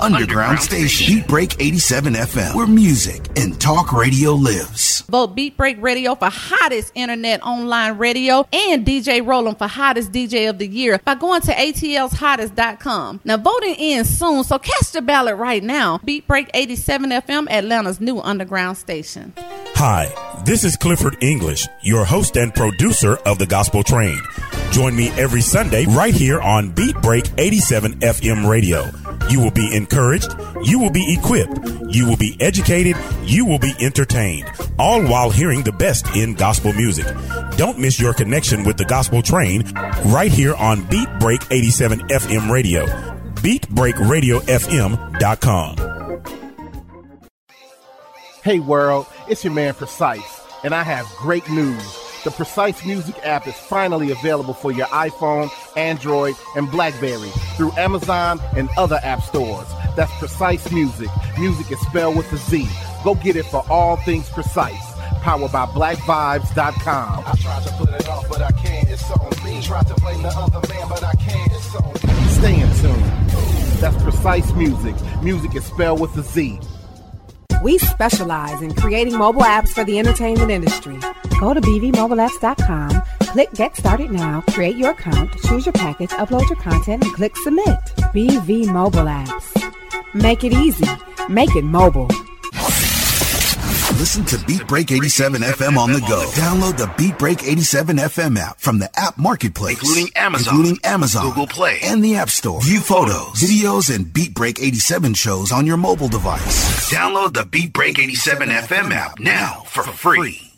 underground station, Beat Break 87 FM, where music and talk radio lives. Vote Beat Break Radio for hottest internet online radio and DJ Roland for hottest DJ of the year by going to atlshottest.com. Now voting ends soon, so cast your ballot right now. Beat Break 87 FM, Atlanta's new underground station. Hi, this is Clifford English, your host and producer of The Gospel Train. Join me every Sunday right here on Beat Break 87 FM radio. You will be encouraged, you will be equipped, you will be educated, you will be entertained, all while hearing the best in gospel music. Don't miss your connection with the Gospel Train right here on Beat Break 87 FM radio. BeatBreakRadioFM.com. Hey world, it's your man Precise, and I have great news. The Precise Music app is finally available for your iPhone, Android, and Blackberry through Amazon and other app stores. That's Precise Music. Music is spelled with a Z. Go get it for all things precise. Powered by BlackVibes.com. I tried to put it off, but I can't. It's on me. Tried to blame the other man, but I can't. It's on me. Stay in tune. That's Precise Music. Music is spelled with a Z. We specialize in creating mobile apps for the entertainment industry. Go to bvmobileapps.com, click Get Started Now, create your account, choose your package, upload your content, and click Submit. BV Mobile Apps. Make it easy. Make it mobile. Listen to Beat Break 87 FM on the go. Download the Beat Break 87 FM app from the app marketplace, Including Amazon, including Amazon, Google Play, and the App Store. View photos, videos, and Beat Break 87 shows on your mobile device. Download the Beat Break 87 FM app now for free.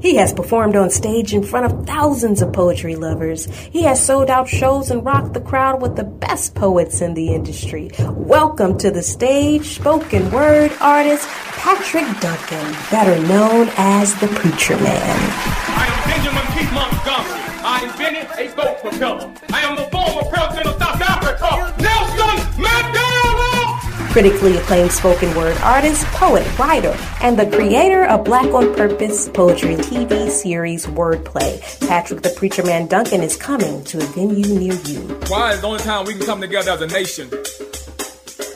He has performed on stage in front of thousands of poetry lovers. He has sold out shows and rocked the crowd with the best poets in the industry. Welcome to the stage, spoken word artist Patrick Duncan, better known as the Preacher Man. I am Benjamin P. Montgomery. I invented a boat propeller. I am the former president Critically acclaimed spoken word artist, poet, writer, and the creator of Black on Purpose poetry TV series Wordplay. Patrick the Preacher Man Duncan is coming to a venue near you. Why is the only time we can come together as a nation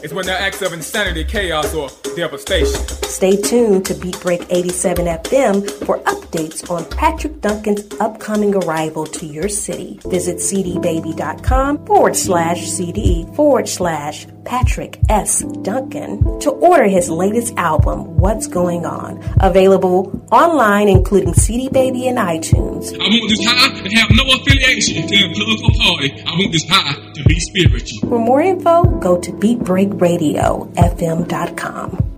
is when there are acts of insanity, chaos, or devastation. Stay tuned to Beat Break 87 FM for updates on Patrick Duncan's upcoming arrival to your city. Visit cdbaby.com forward slash CD forward slash Patrick S. Duncan to order his latest album, What's Going On. Available online, including CD Baby and iTunes. I want this high and have no affiliation to a political party. I want this high to be spiritual. For more info, go to beatbreakradiofm.com.